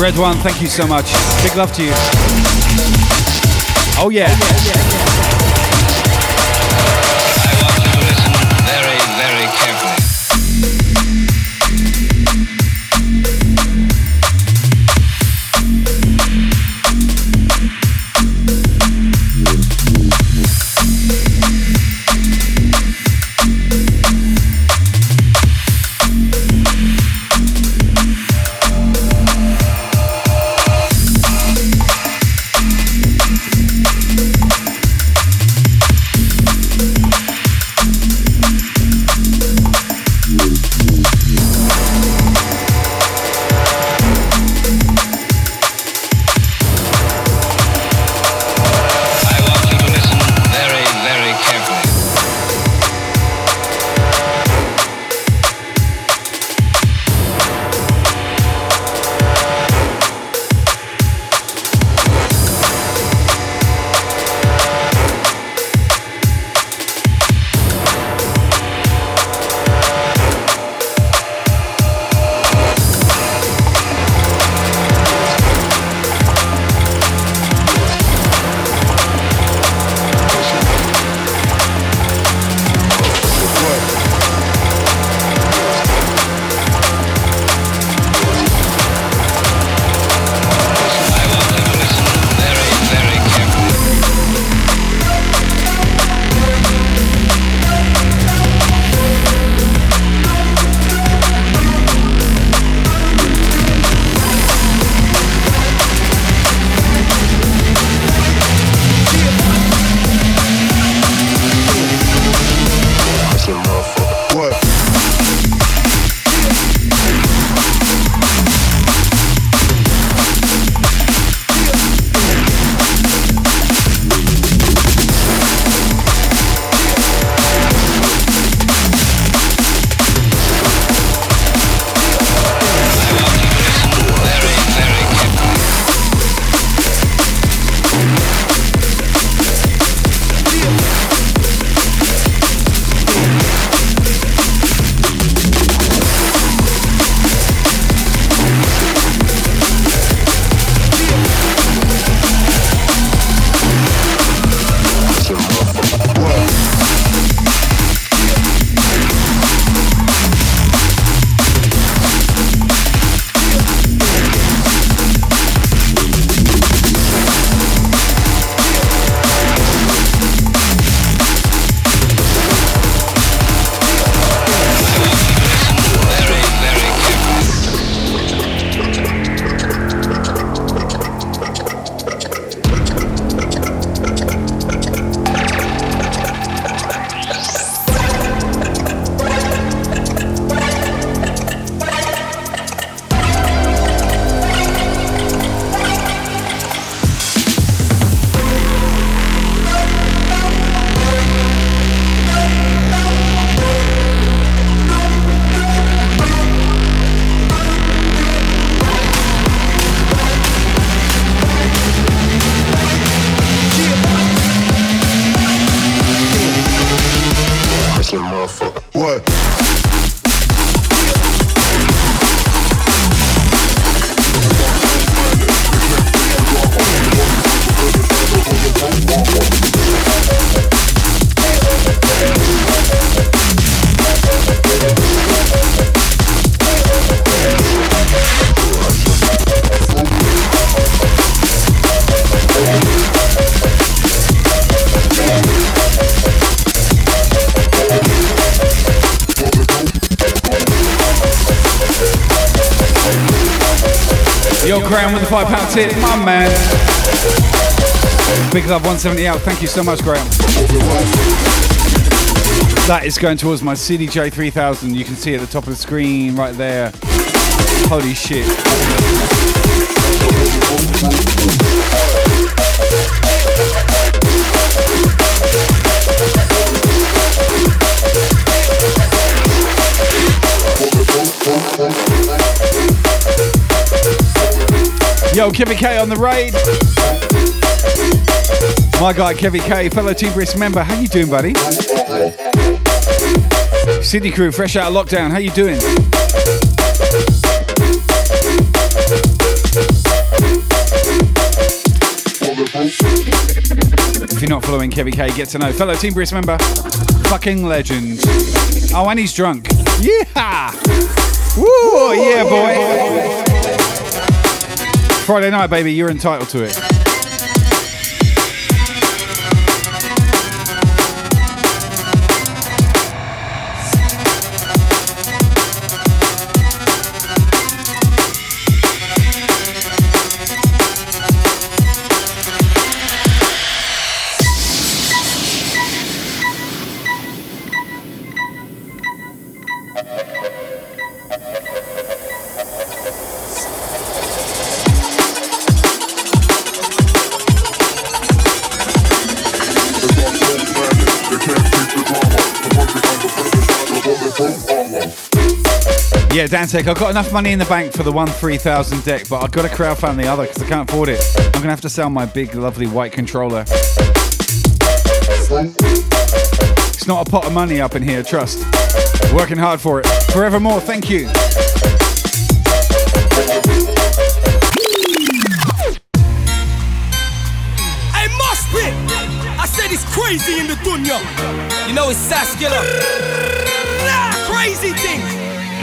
Red One, thank you so much. Big love to you. Oh yeah. Very, love 170 out. Thank you so much, Graham. That is going towards my CDJ 3000. You can see at the top of the screen right there. Holy shit. Yo, Kevin K on the raid. My guy Kevin K, fellow Team member. How you doing, buddy? Sydney crew, fresh out of lockdown. How you doing? If you're not following Kevin K, get to know. Fellow Team Brisk member, fucking legend. Oh, and he's drunk. Yeah! Woo! Yeah, boy. Friday night, baby. You're entitled to it. Yeah, Dantec, I've got enough money in the bank for the one 3000 deck, but I've got to crowdfund the other because I can't afford it. I'm going to have to sell my big, lovely white controller. It's not a pot of money up in here, trust. Working hard for it. Forevermore, thank you. I must be. I said it's crazy in the dunya. You know it's Saskilla. Crazy thing.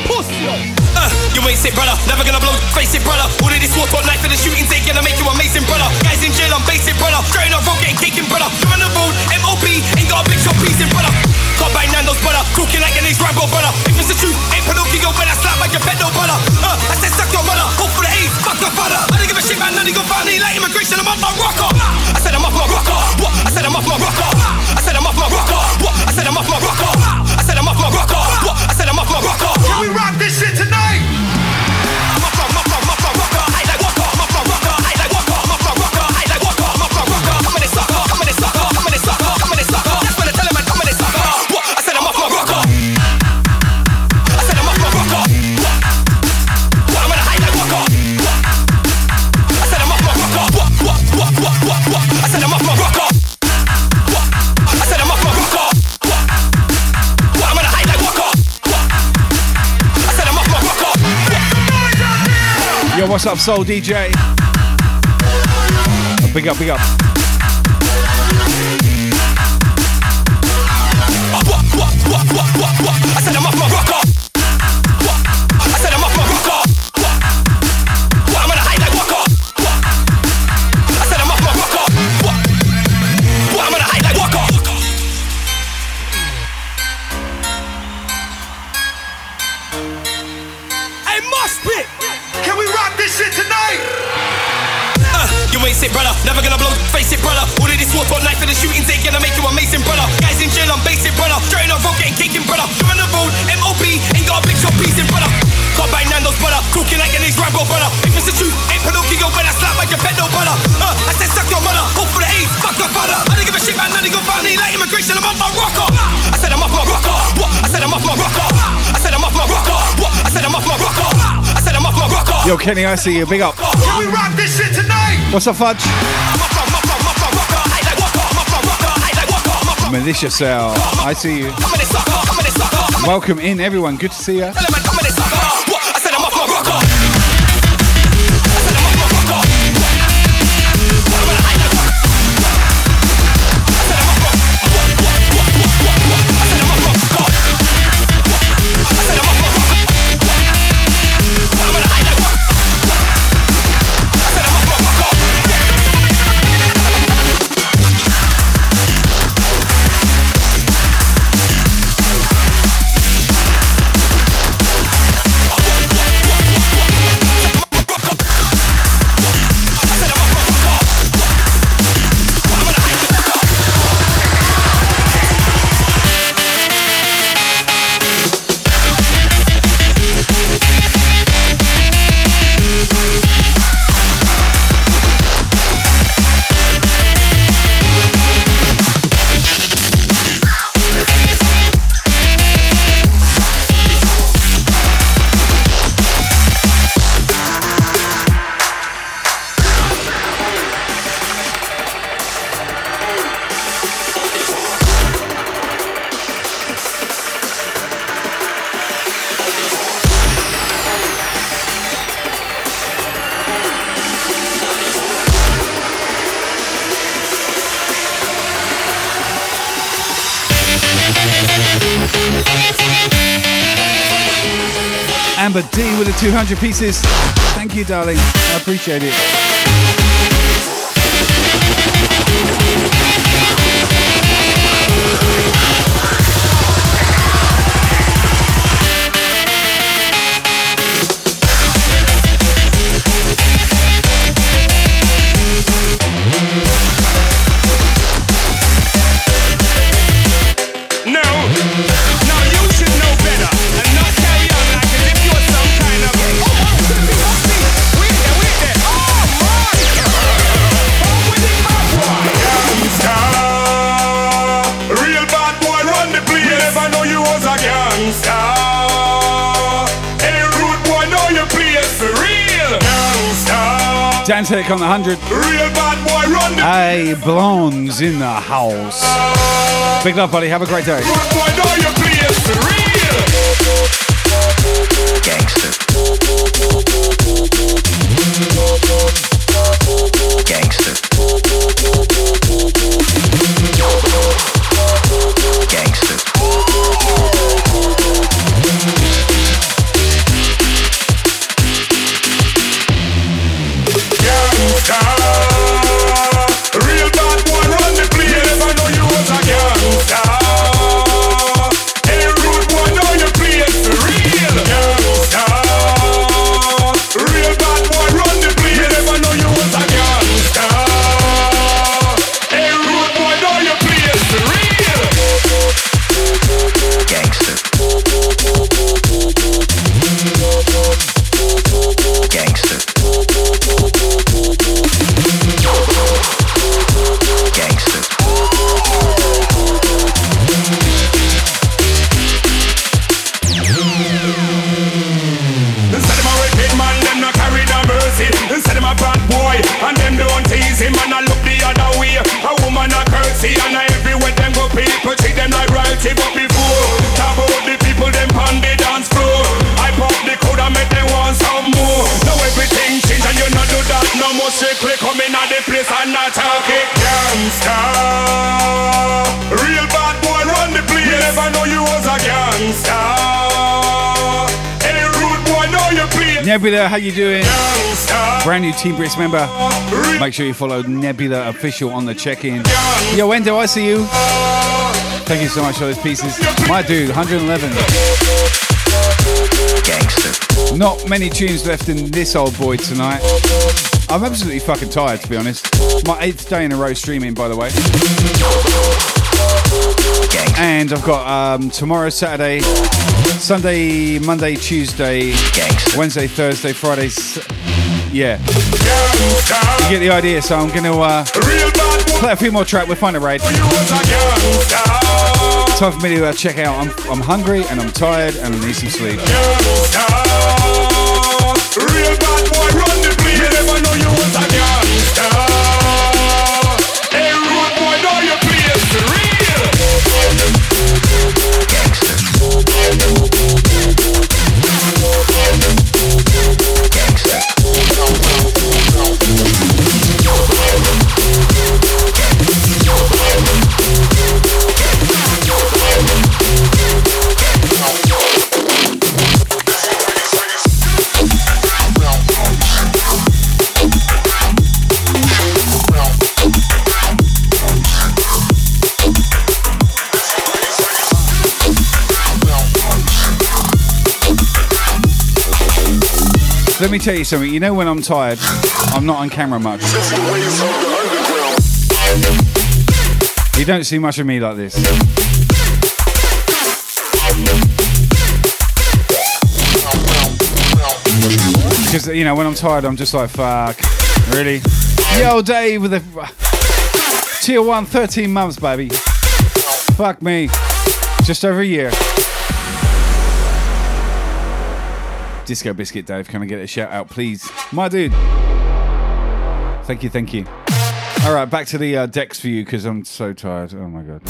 Pussy. Uh, you ain't sick, brother. Never gonna blow, face it, brother. All of this war talk knife for the shooting, take gonna make you amazing, brother. Guys in jail, I'm basic, brother. Straight on road, getting caking, brother. You're on the road, MOB, ain't got a big shot piecing, brother. Can't buy Nando's, brother. Cooking like an Rambo, brother. If it's the truth, ain't Pinocchio when I slap like a pedo, brother. Uh, I said, suck your mother. Hope for the AIDS, fuck the father. I don't give a shit, man. None of you gon' find me like immigration. I'm off my rocker. I said, I'm off my rocker. What? I said, I'm off my rocker. I said, I'm off my rocker. What? I said, I'm off my rocker. Off. Can we rock this shit tonight? Up, Soul DJ? Big up, big up. I see you. Big up. Can we rock this shit tonight? What's up, Fudge? Militia Cell. I see you. Welcome in, everyone. Good to see you. 200 pieces. Thank you, darling. I appreciate it. Dantec on the 100. real bad boy run the. Hey, Blondes in the house. Big love, buddy. Have a great day. Nebula, how you doing? Brand new Team Brisk member. Make sure you follow Nebula Official on the check-in. Yo, Endo, I see you. Thank you so much for those pieces. My dude, 111. Gangster. Not many tunes left in this old boy tonight. I'm absolutely fucking tired, to be honest. My eighth day in a row streaming, by the way. And I've got um, tomorrow, Saturday, Sunday, Monday, Tuesday, Wednesday, Thursday, Friday. s- Yeah. You get the idea, so I'm going to uh, play a few more tracks. We'll find a raid. Time for me to uh, check out. I'm, I'm hungry and I'm tired and I need some sleep. Let me tell you something. You know when I'm tired, I'm not on camera much. You don't see much of me like this. Because, you know, when I'm tired, I'm just like, fuck. Really? Yo, Dave with a tier 1, 13 months, baby. Fuck me. Just over a year. Disco Biscuit Dave, can I get a shout out, please? My dude. Thank you, thank you. All right, back to the uh, decks for you because I'm so tired. Oh my god.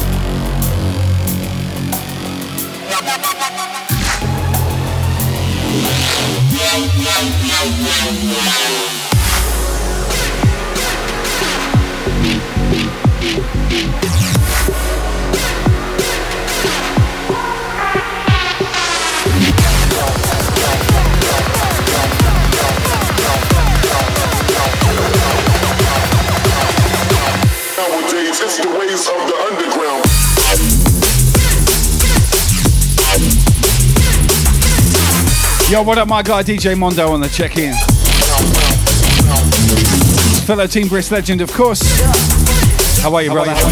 it's the ways of the underground. Yo, what up, my guy DJ Mondo on the check in. Fellow Team Brisk legend, of course. How are you, How brother? Are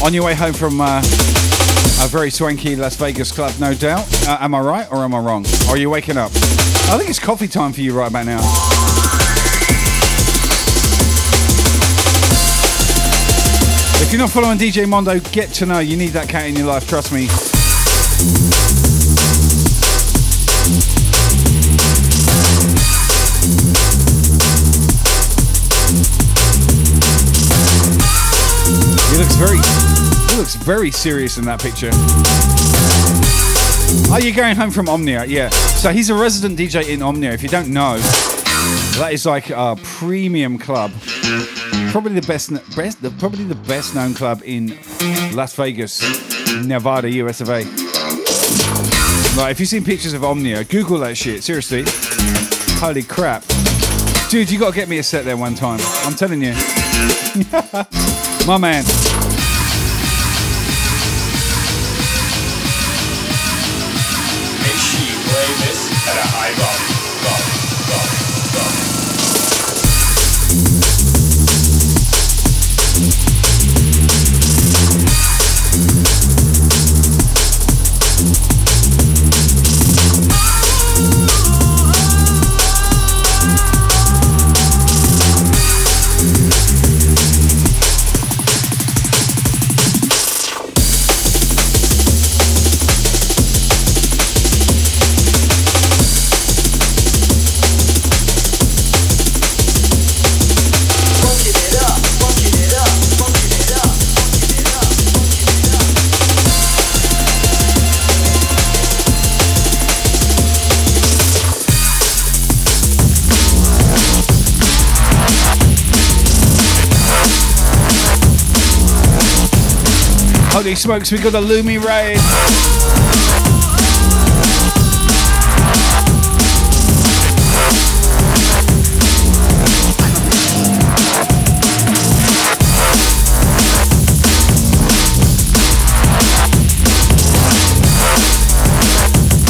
you? On your way home from uh, a very swanky Las Vegas club, no doubt. Uh, am I right or am I wrong? Are you waking up? I think it's coffee time for you right about now. If you're not following DJ Mondo, get to know. You need that cat in your life, trust me. He looks very looks very serious in that picture. Are you going home from Omnia? Yeah. So he's a resident DJ in Omnia. If you don't know, that is like a premium club. Probably the best, best probably the best known club in Las Vegas, Nevada, US of A. Like, if you've seen pictures of Omnia, Google that shit. Seriously. Holy crap. Dude, you gotta get me a set there one time. I'm telling you. My man. Smokes, we got the Lumi raid.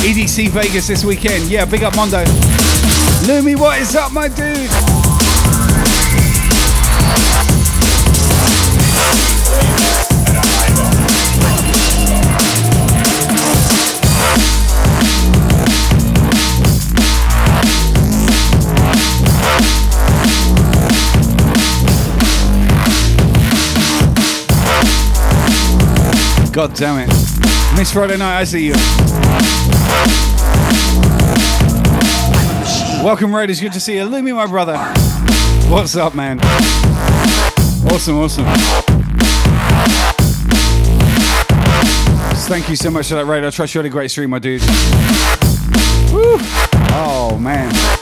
EDC Vegas this weekend. Yeah, big up Mondo. Lumi, what is up, my dude? God damn it. Miss Friday night, I see you. Welcome, Raiders. Good to see you. Lumi, my brother. What's up, man? Awesome, awesome. Thank you so much for that raid. I trust you had a great stream, my dude. Woo. Oh, man.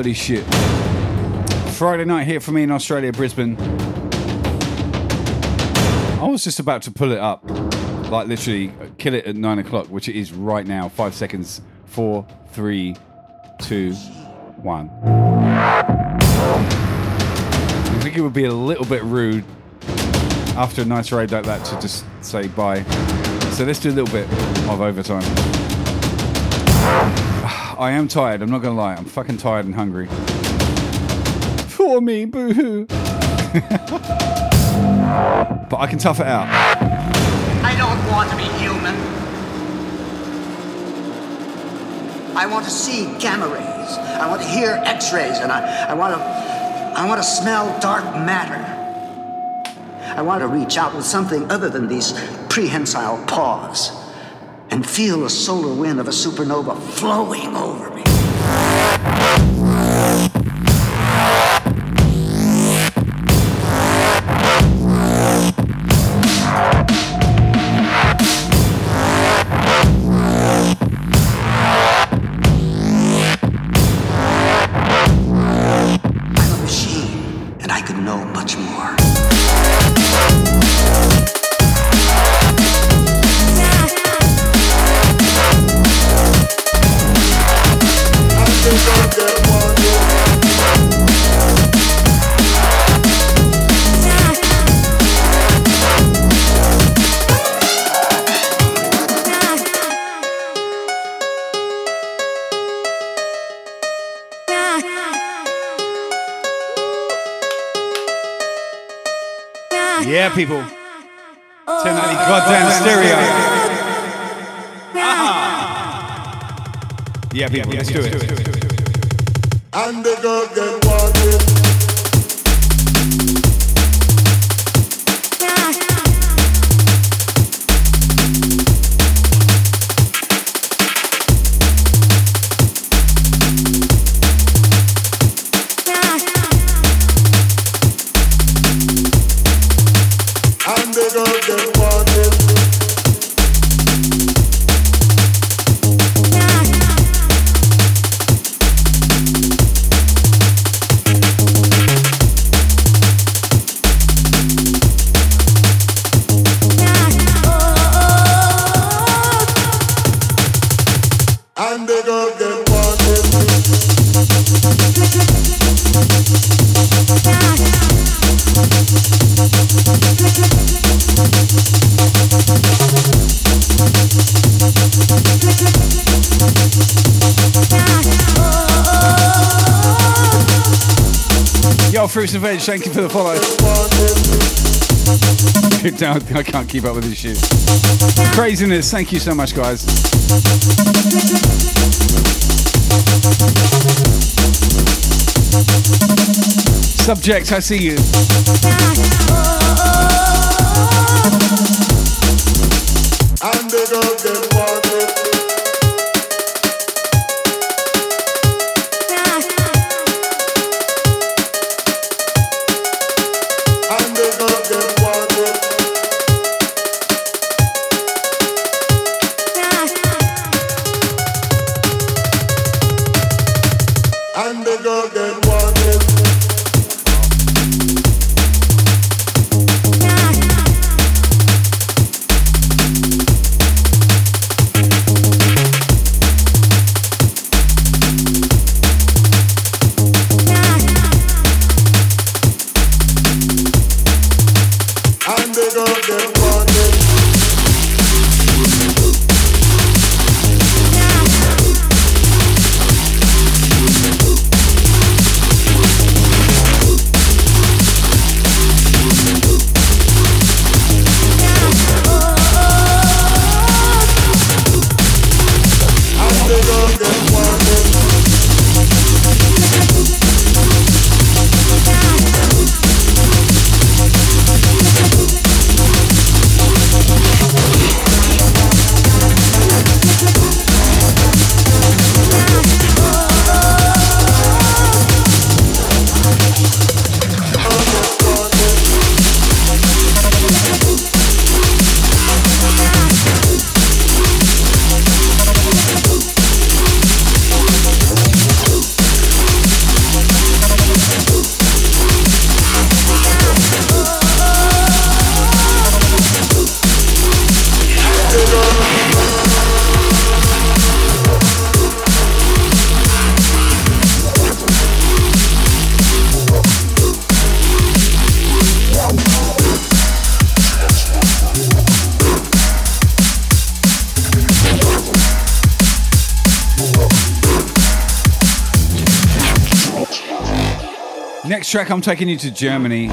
Holy shit. Friday night here for me in Australia, Brisbane. I was just about to pull it up. Like literally kill it at nine o'clock, which it is right now. Five seconds. Four, three, two, one. I think it would be a little bit rude after a nice raid like that to just say bye. So let's do a little bit of overtime. I am tired, I'm not gonna lie. I'm fucking tired and hungry. For me, boo hoo. but I can tough it out. I don't want to be human. I want to see gamma rays. I want to hear X-rays, and I, I want to, I want to smell dark matter. I want to reach out with something other than these prehensile paws, and feel the solar wind of a supernova flowing over me. I'm a machine, and I could know much more. Yeah, people. Turn on the goddamn stereo. Yeah, people, let's do it. And the girl get wanted. Veg, thank you for the follow. Down, I can't keep up with this shit. Craziness, thank you so much, guys. Subject, I see you. Track, I'm taking you to Germany.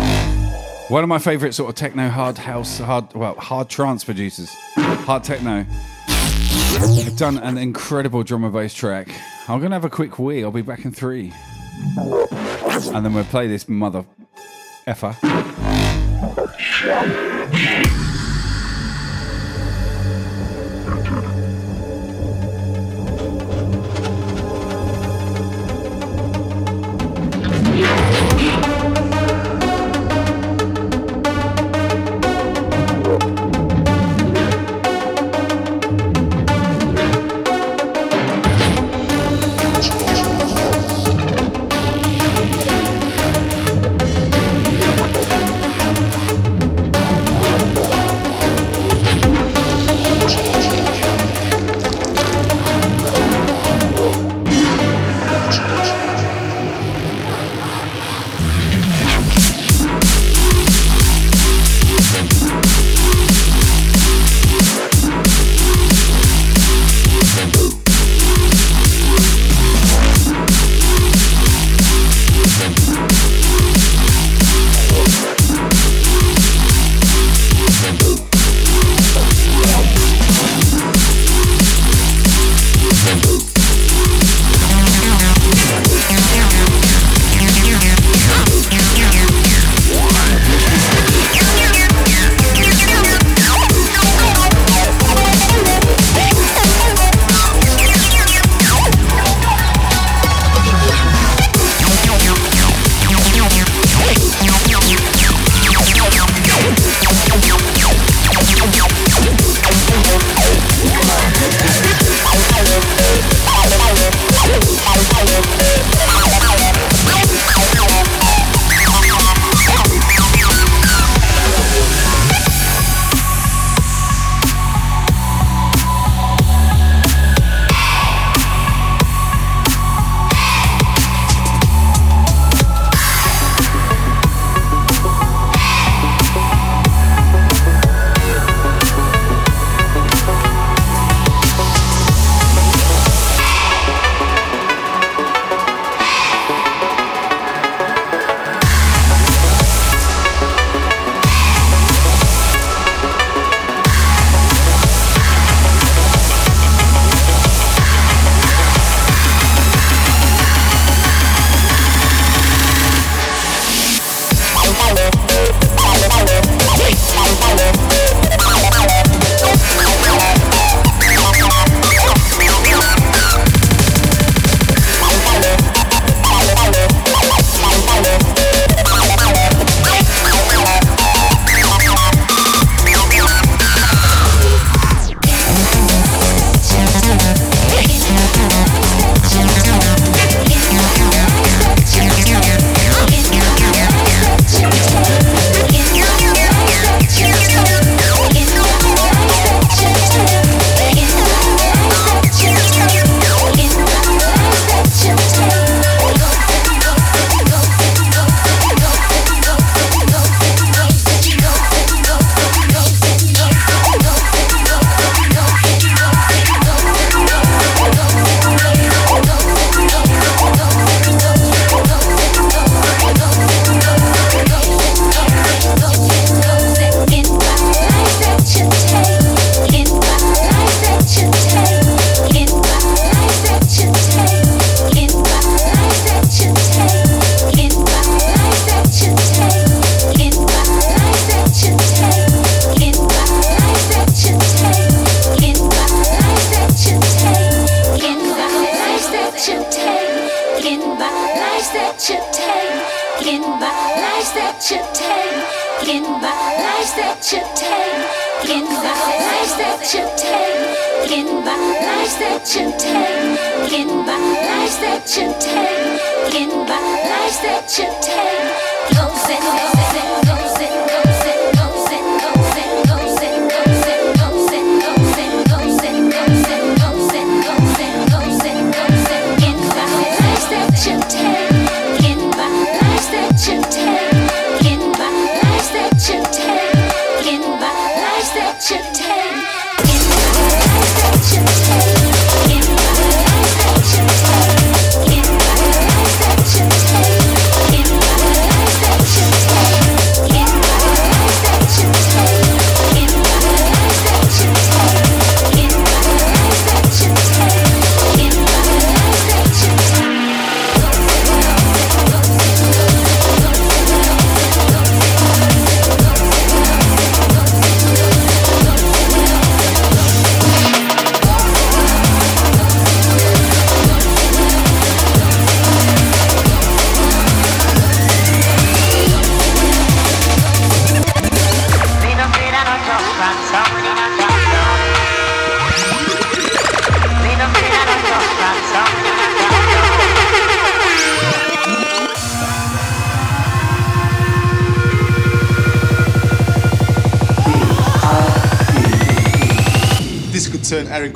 One of my favorite sort of techno, hard house, hard well, hard trance producers, hard techno. They've done an incredible drum and bass track. I'm gonna have a quick wee. I'll be back in three, and then we'll play this mother effer.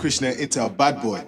Krishna into a bad boy.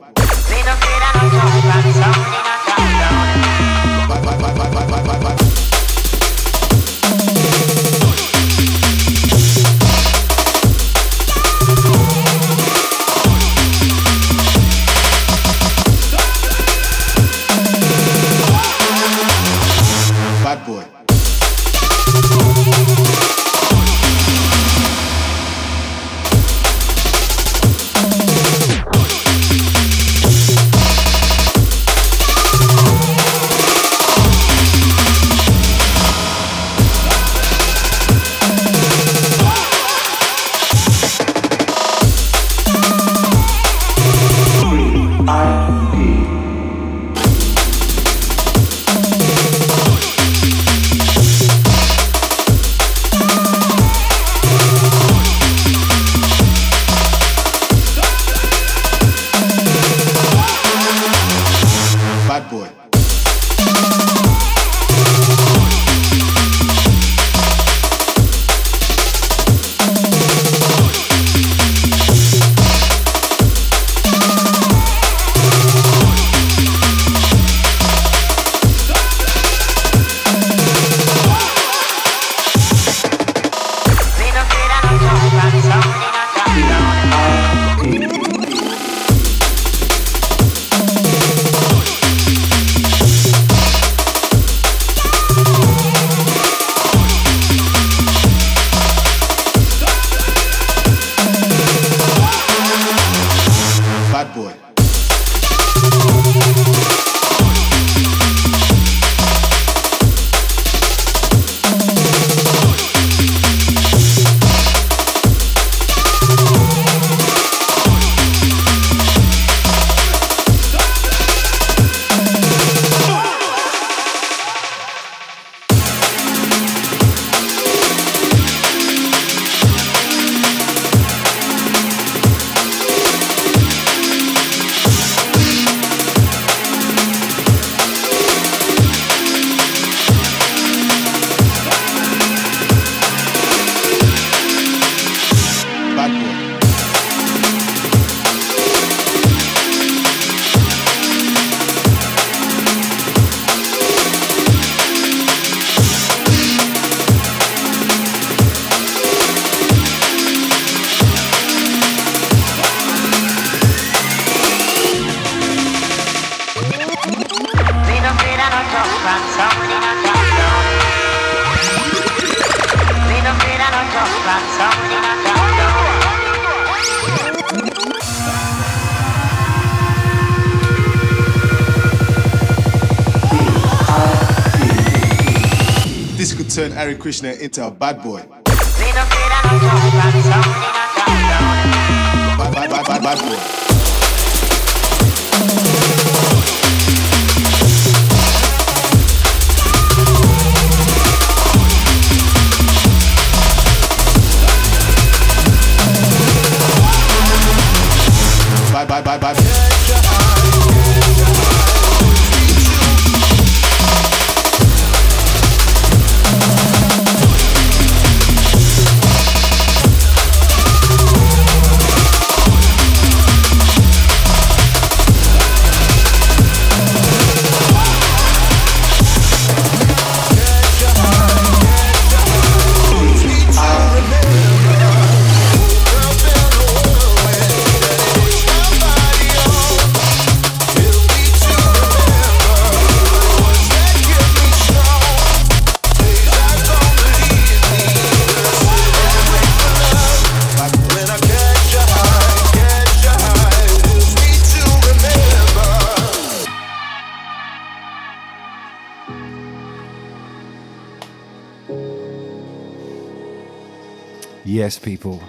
into a bad boy. Yes, people,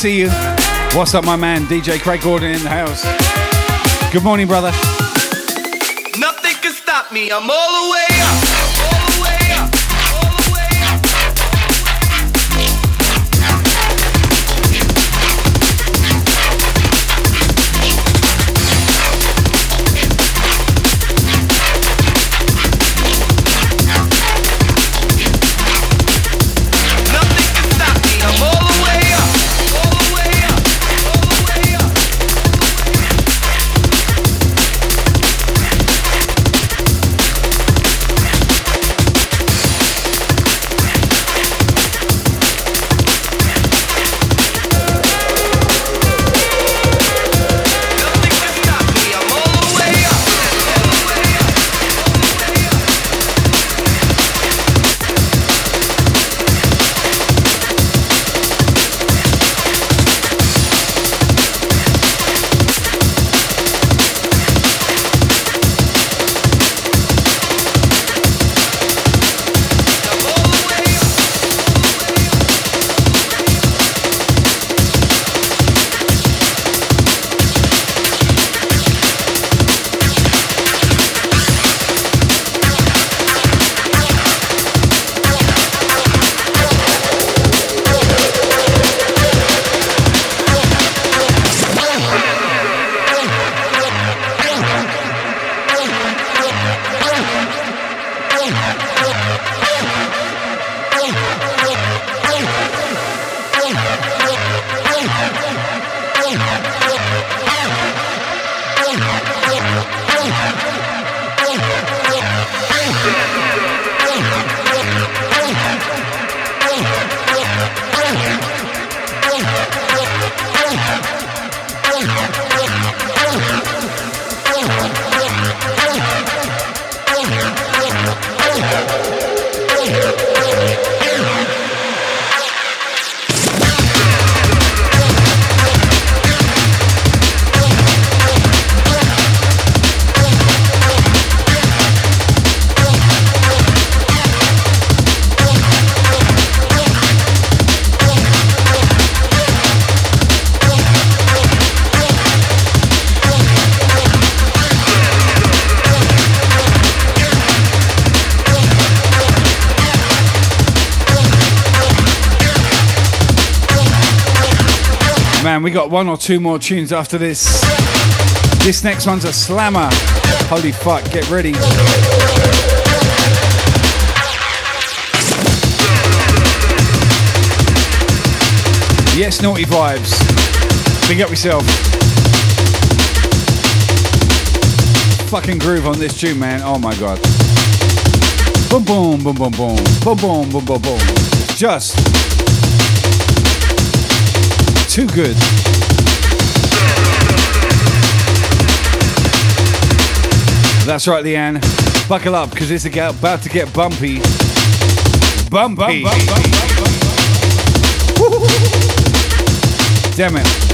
see you. What's up, my man? DJ Craig Gordon in the house. Good morning, brother. Nothing can stop me. I'm all the way up. Man, we got one or two more tunes after this. This next one's a slammer. Holy fuck, get ready. Yes, naughty vibes. Big up yourself. Fucking groove on this tune, man. Oh my god. Boom, boom, boom, boom, boom. Boom, boom, boom, boom, boom. Just too good. That's right, Leanne. Buckle up, because it's about to get bumpy. Bumpy. Damn it.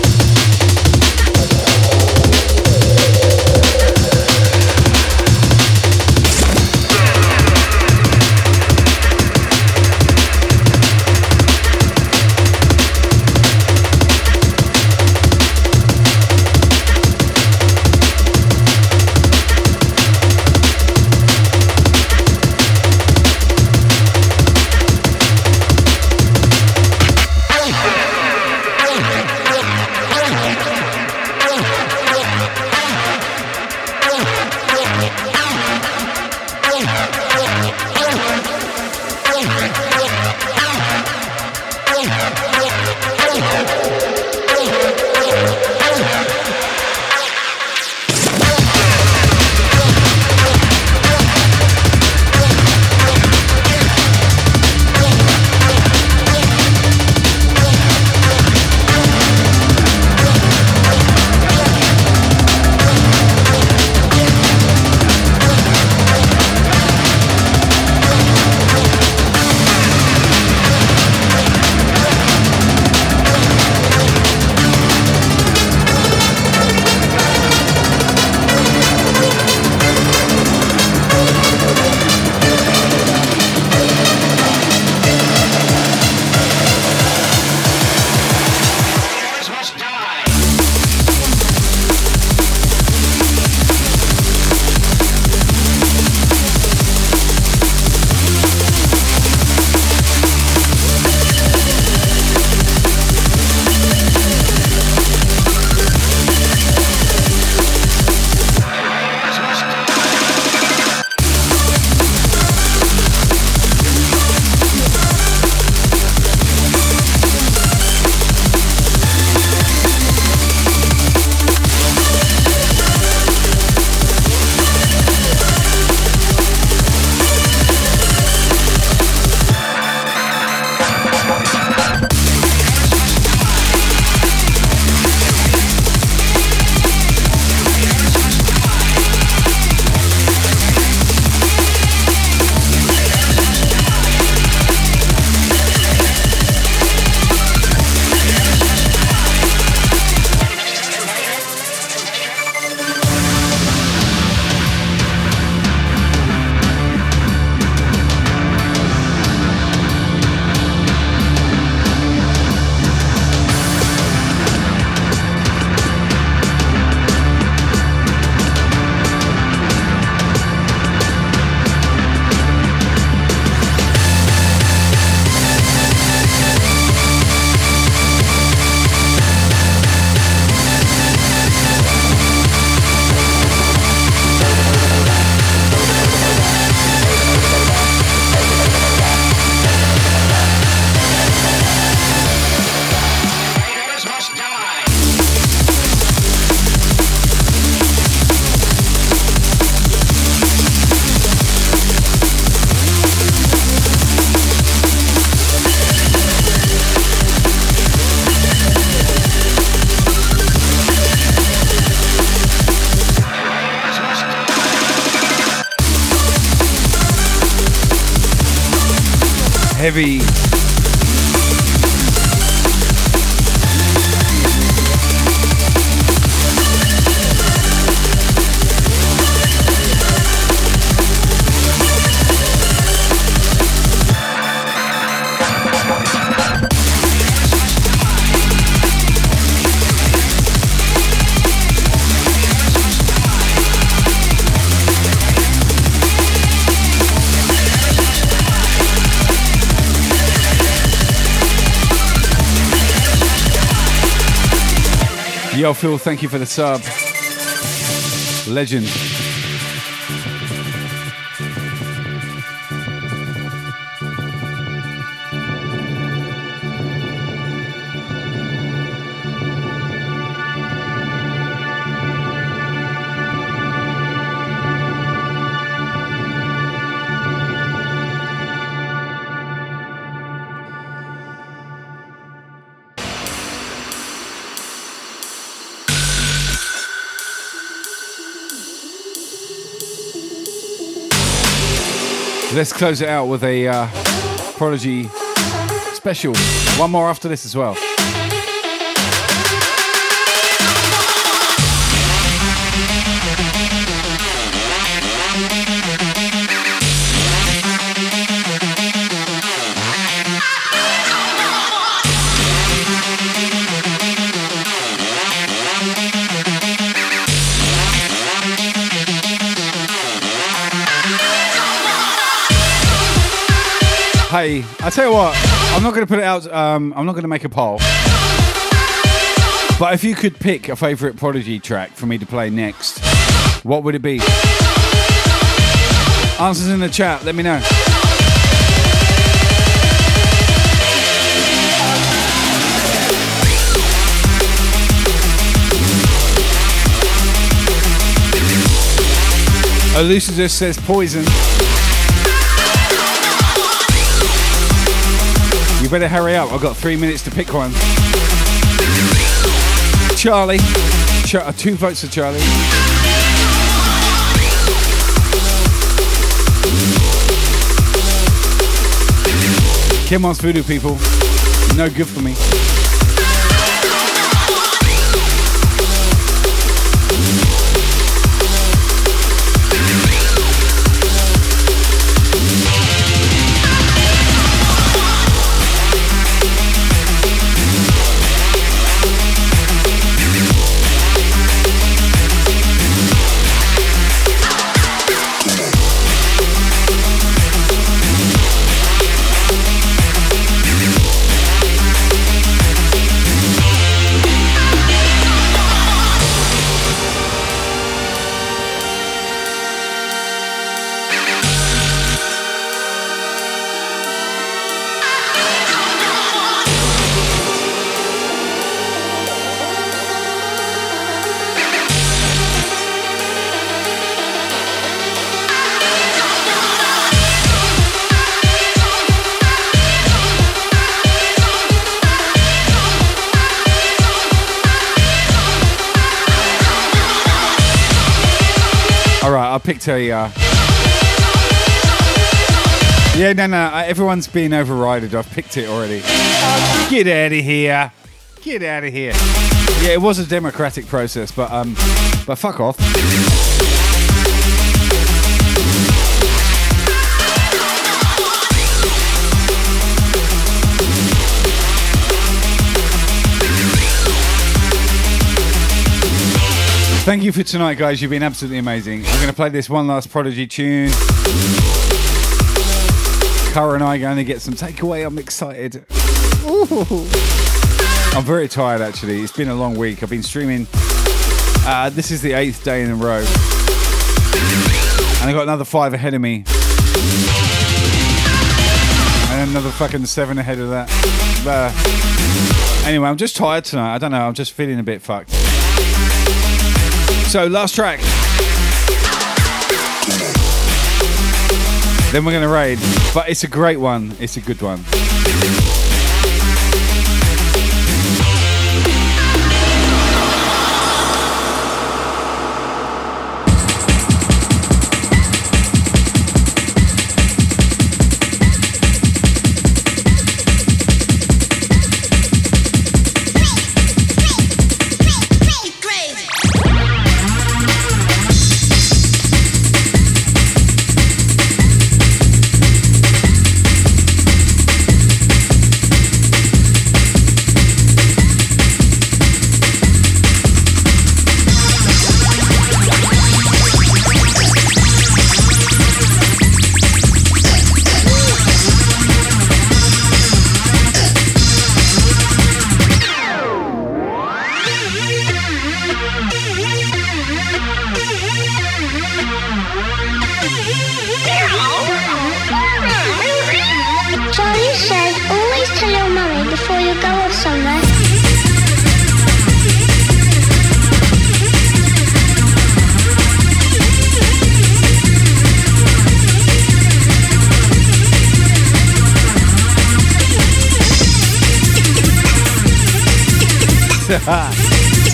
Heavy. Yo, Phil, thank you for the sub. Legend. Let's close it out with a uh, Prodigy special. One more after this as well. Hey, I tell you what, I'm not going to put it out. Um, I'm not going to make a poll. But if you could pick a favourite Prodigy track for me to play next, what would it be? Answers in the chat. Let me know. Elucidus says poison. You better hurry up. I've got three minutes to pick one. Charly. Ch- uh, two votes for Charly. Kim wants voodoo people. No good for me. A. Uh... Yeah, no, no. uh, Everyone's been overrided. I've picked it already. Get out of here. Get out of here. Yeah, it was a democratic process, but um, but fuck off. Thank you for tonight, guys. You've been absolutely amazing. I'm going to play this one last Prodigy tune. Cara and I are going to get some takeaway. I'm excited. Ooh. I'm very tired, actually. It's been a long week. I've been streaming. Uh, this is the eighth day in a row. And I got another five ahead of me. And another fucking seven ahead of that. Uh, anyway, I'm just tired tonight. I don't know. I'm just feeling a bit fucked. So, last track. Then we're going to raid. But it's a great one. It's a good one.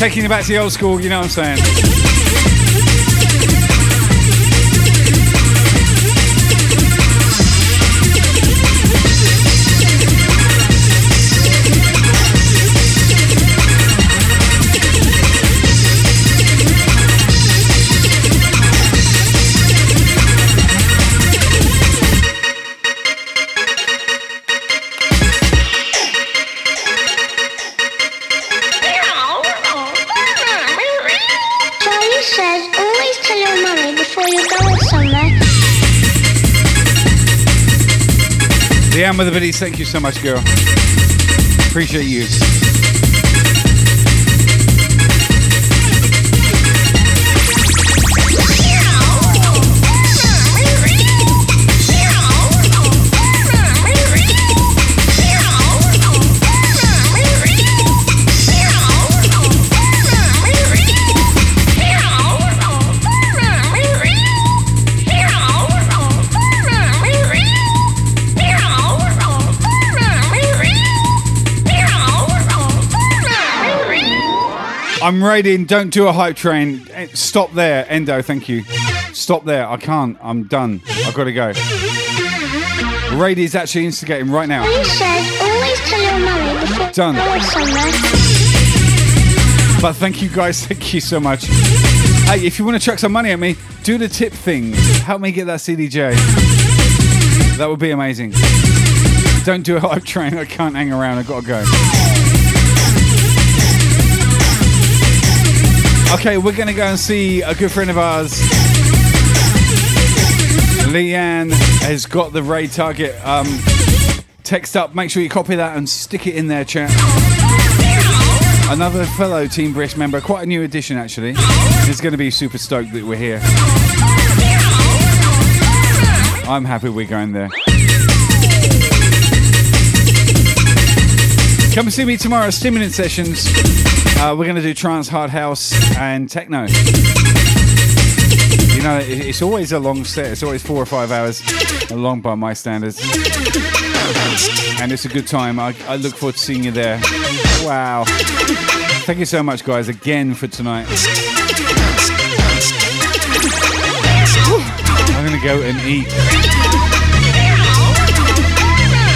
Taking you back to the old school, you know what I'm saying? Thank you so much, girl. Appreciate you. I'm raiding. Don't do a hype train. Eh, Stop there, Endo. Thank you. Stop there. I can't. I'm done. I've got to go. Raid is actually instigating right now. Charly says always tell your mummy before Done. you go somewhere. But thank you guys. Thank you so much. Hey, if you want to chuck some money at me, do the tip thing. Help me get that CDJ. That would be amazing. Don't do a hype train. I can't hang around. I've got to go. Okay, we're to go and see a good friend of ours. Leanne has got the raid target um, text up. Make sure you copy that and stick it in there, chat. Another fellow Team Brisk member, quite a new addition actually. Going to be super stoked that we're here. I'm happy we're going there. Come and see me tomorrow, Stimulant Sessions. Uh, we're going to do trance, hard house, and techno. You know, it's always a long set. It's always four or five hours long by my standards. And it's a good time. I, I look forward to seeing you there. Wow. Thank you so much, guys, again for tonight. I'm going to go and eat.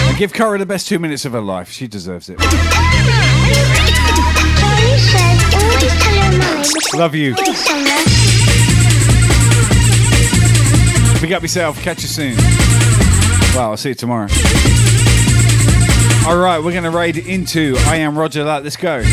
And give Cara the best two minutes of her life. She deserves it. Always Love you. somewhere. Big up yourself. Catch you soon. Well, I'll see you tomorrow. All right, we're going to raid into I Am Roger. Let's go.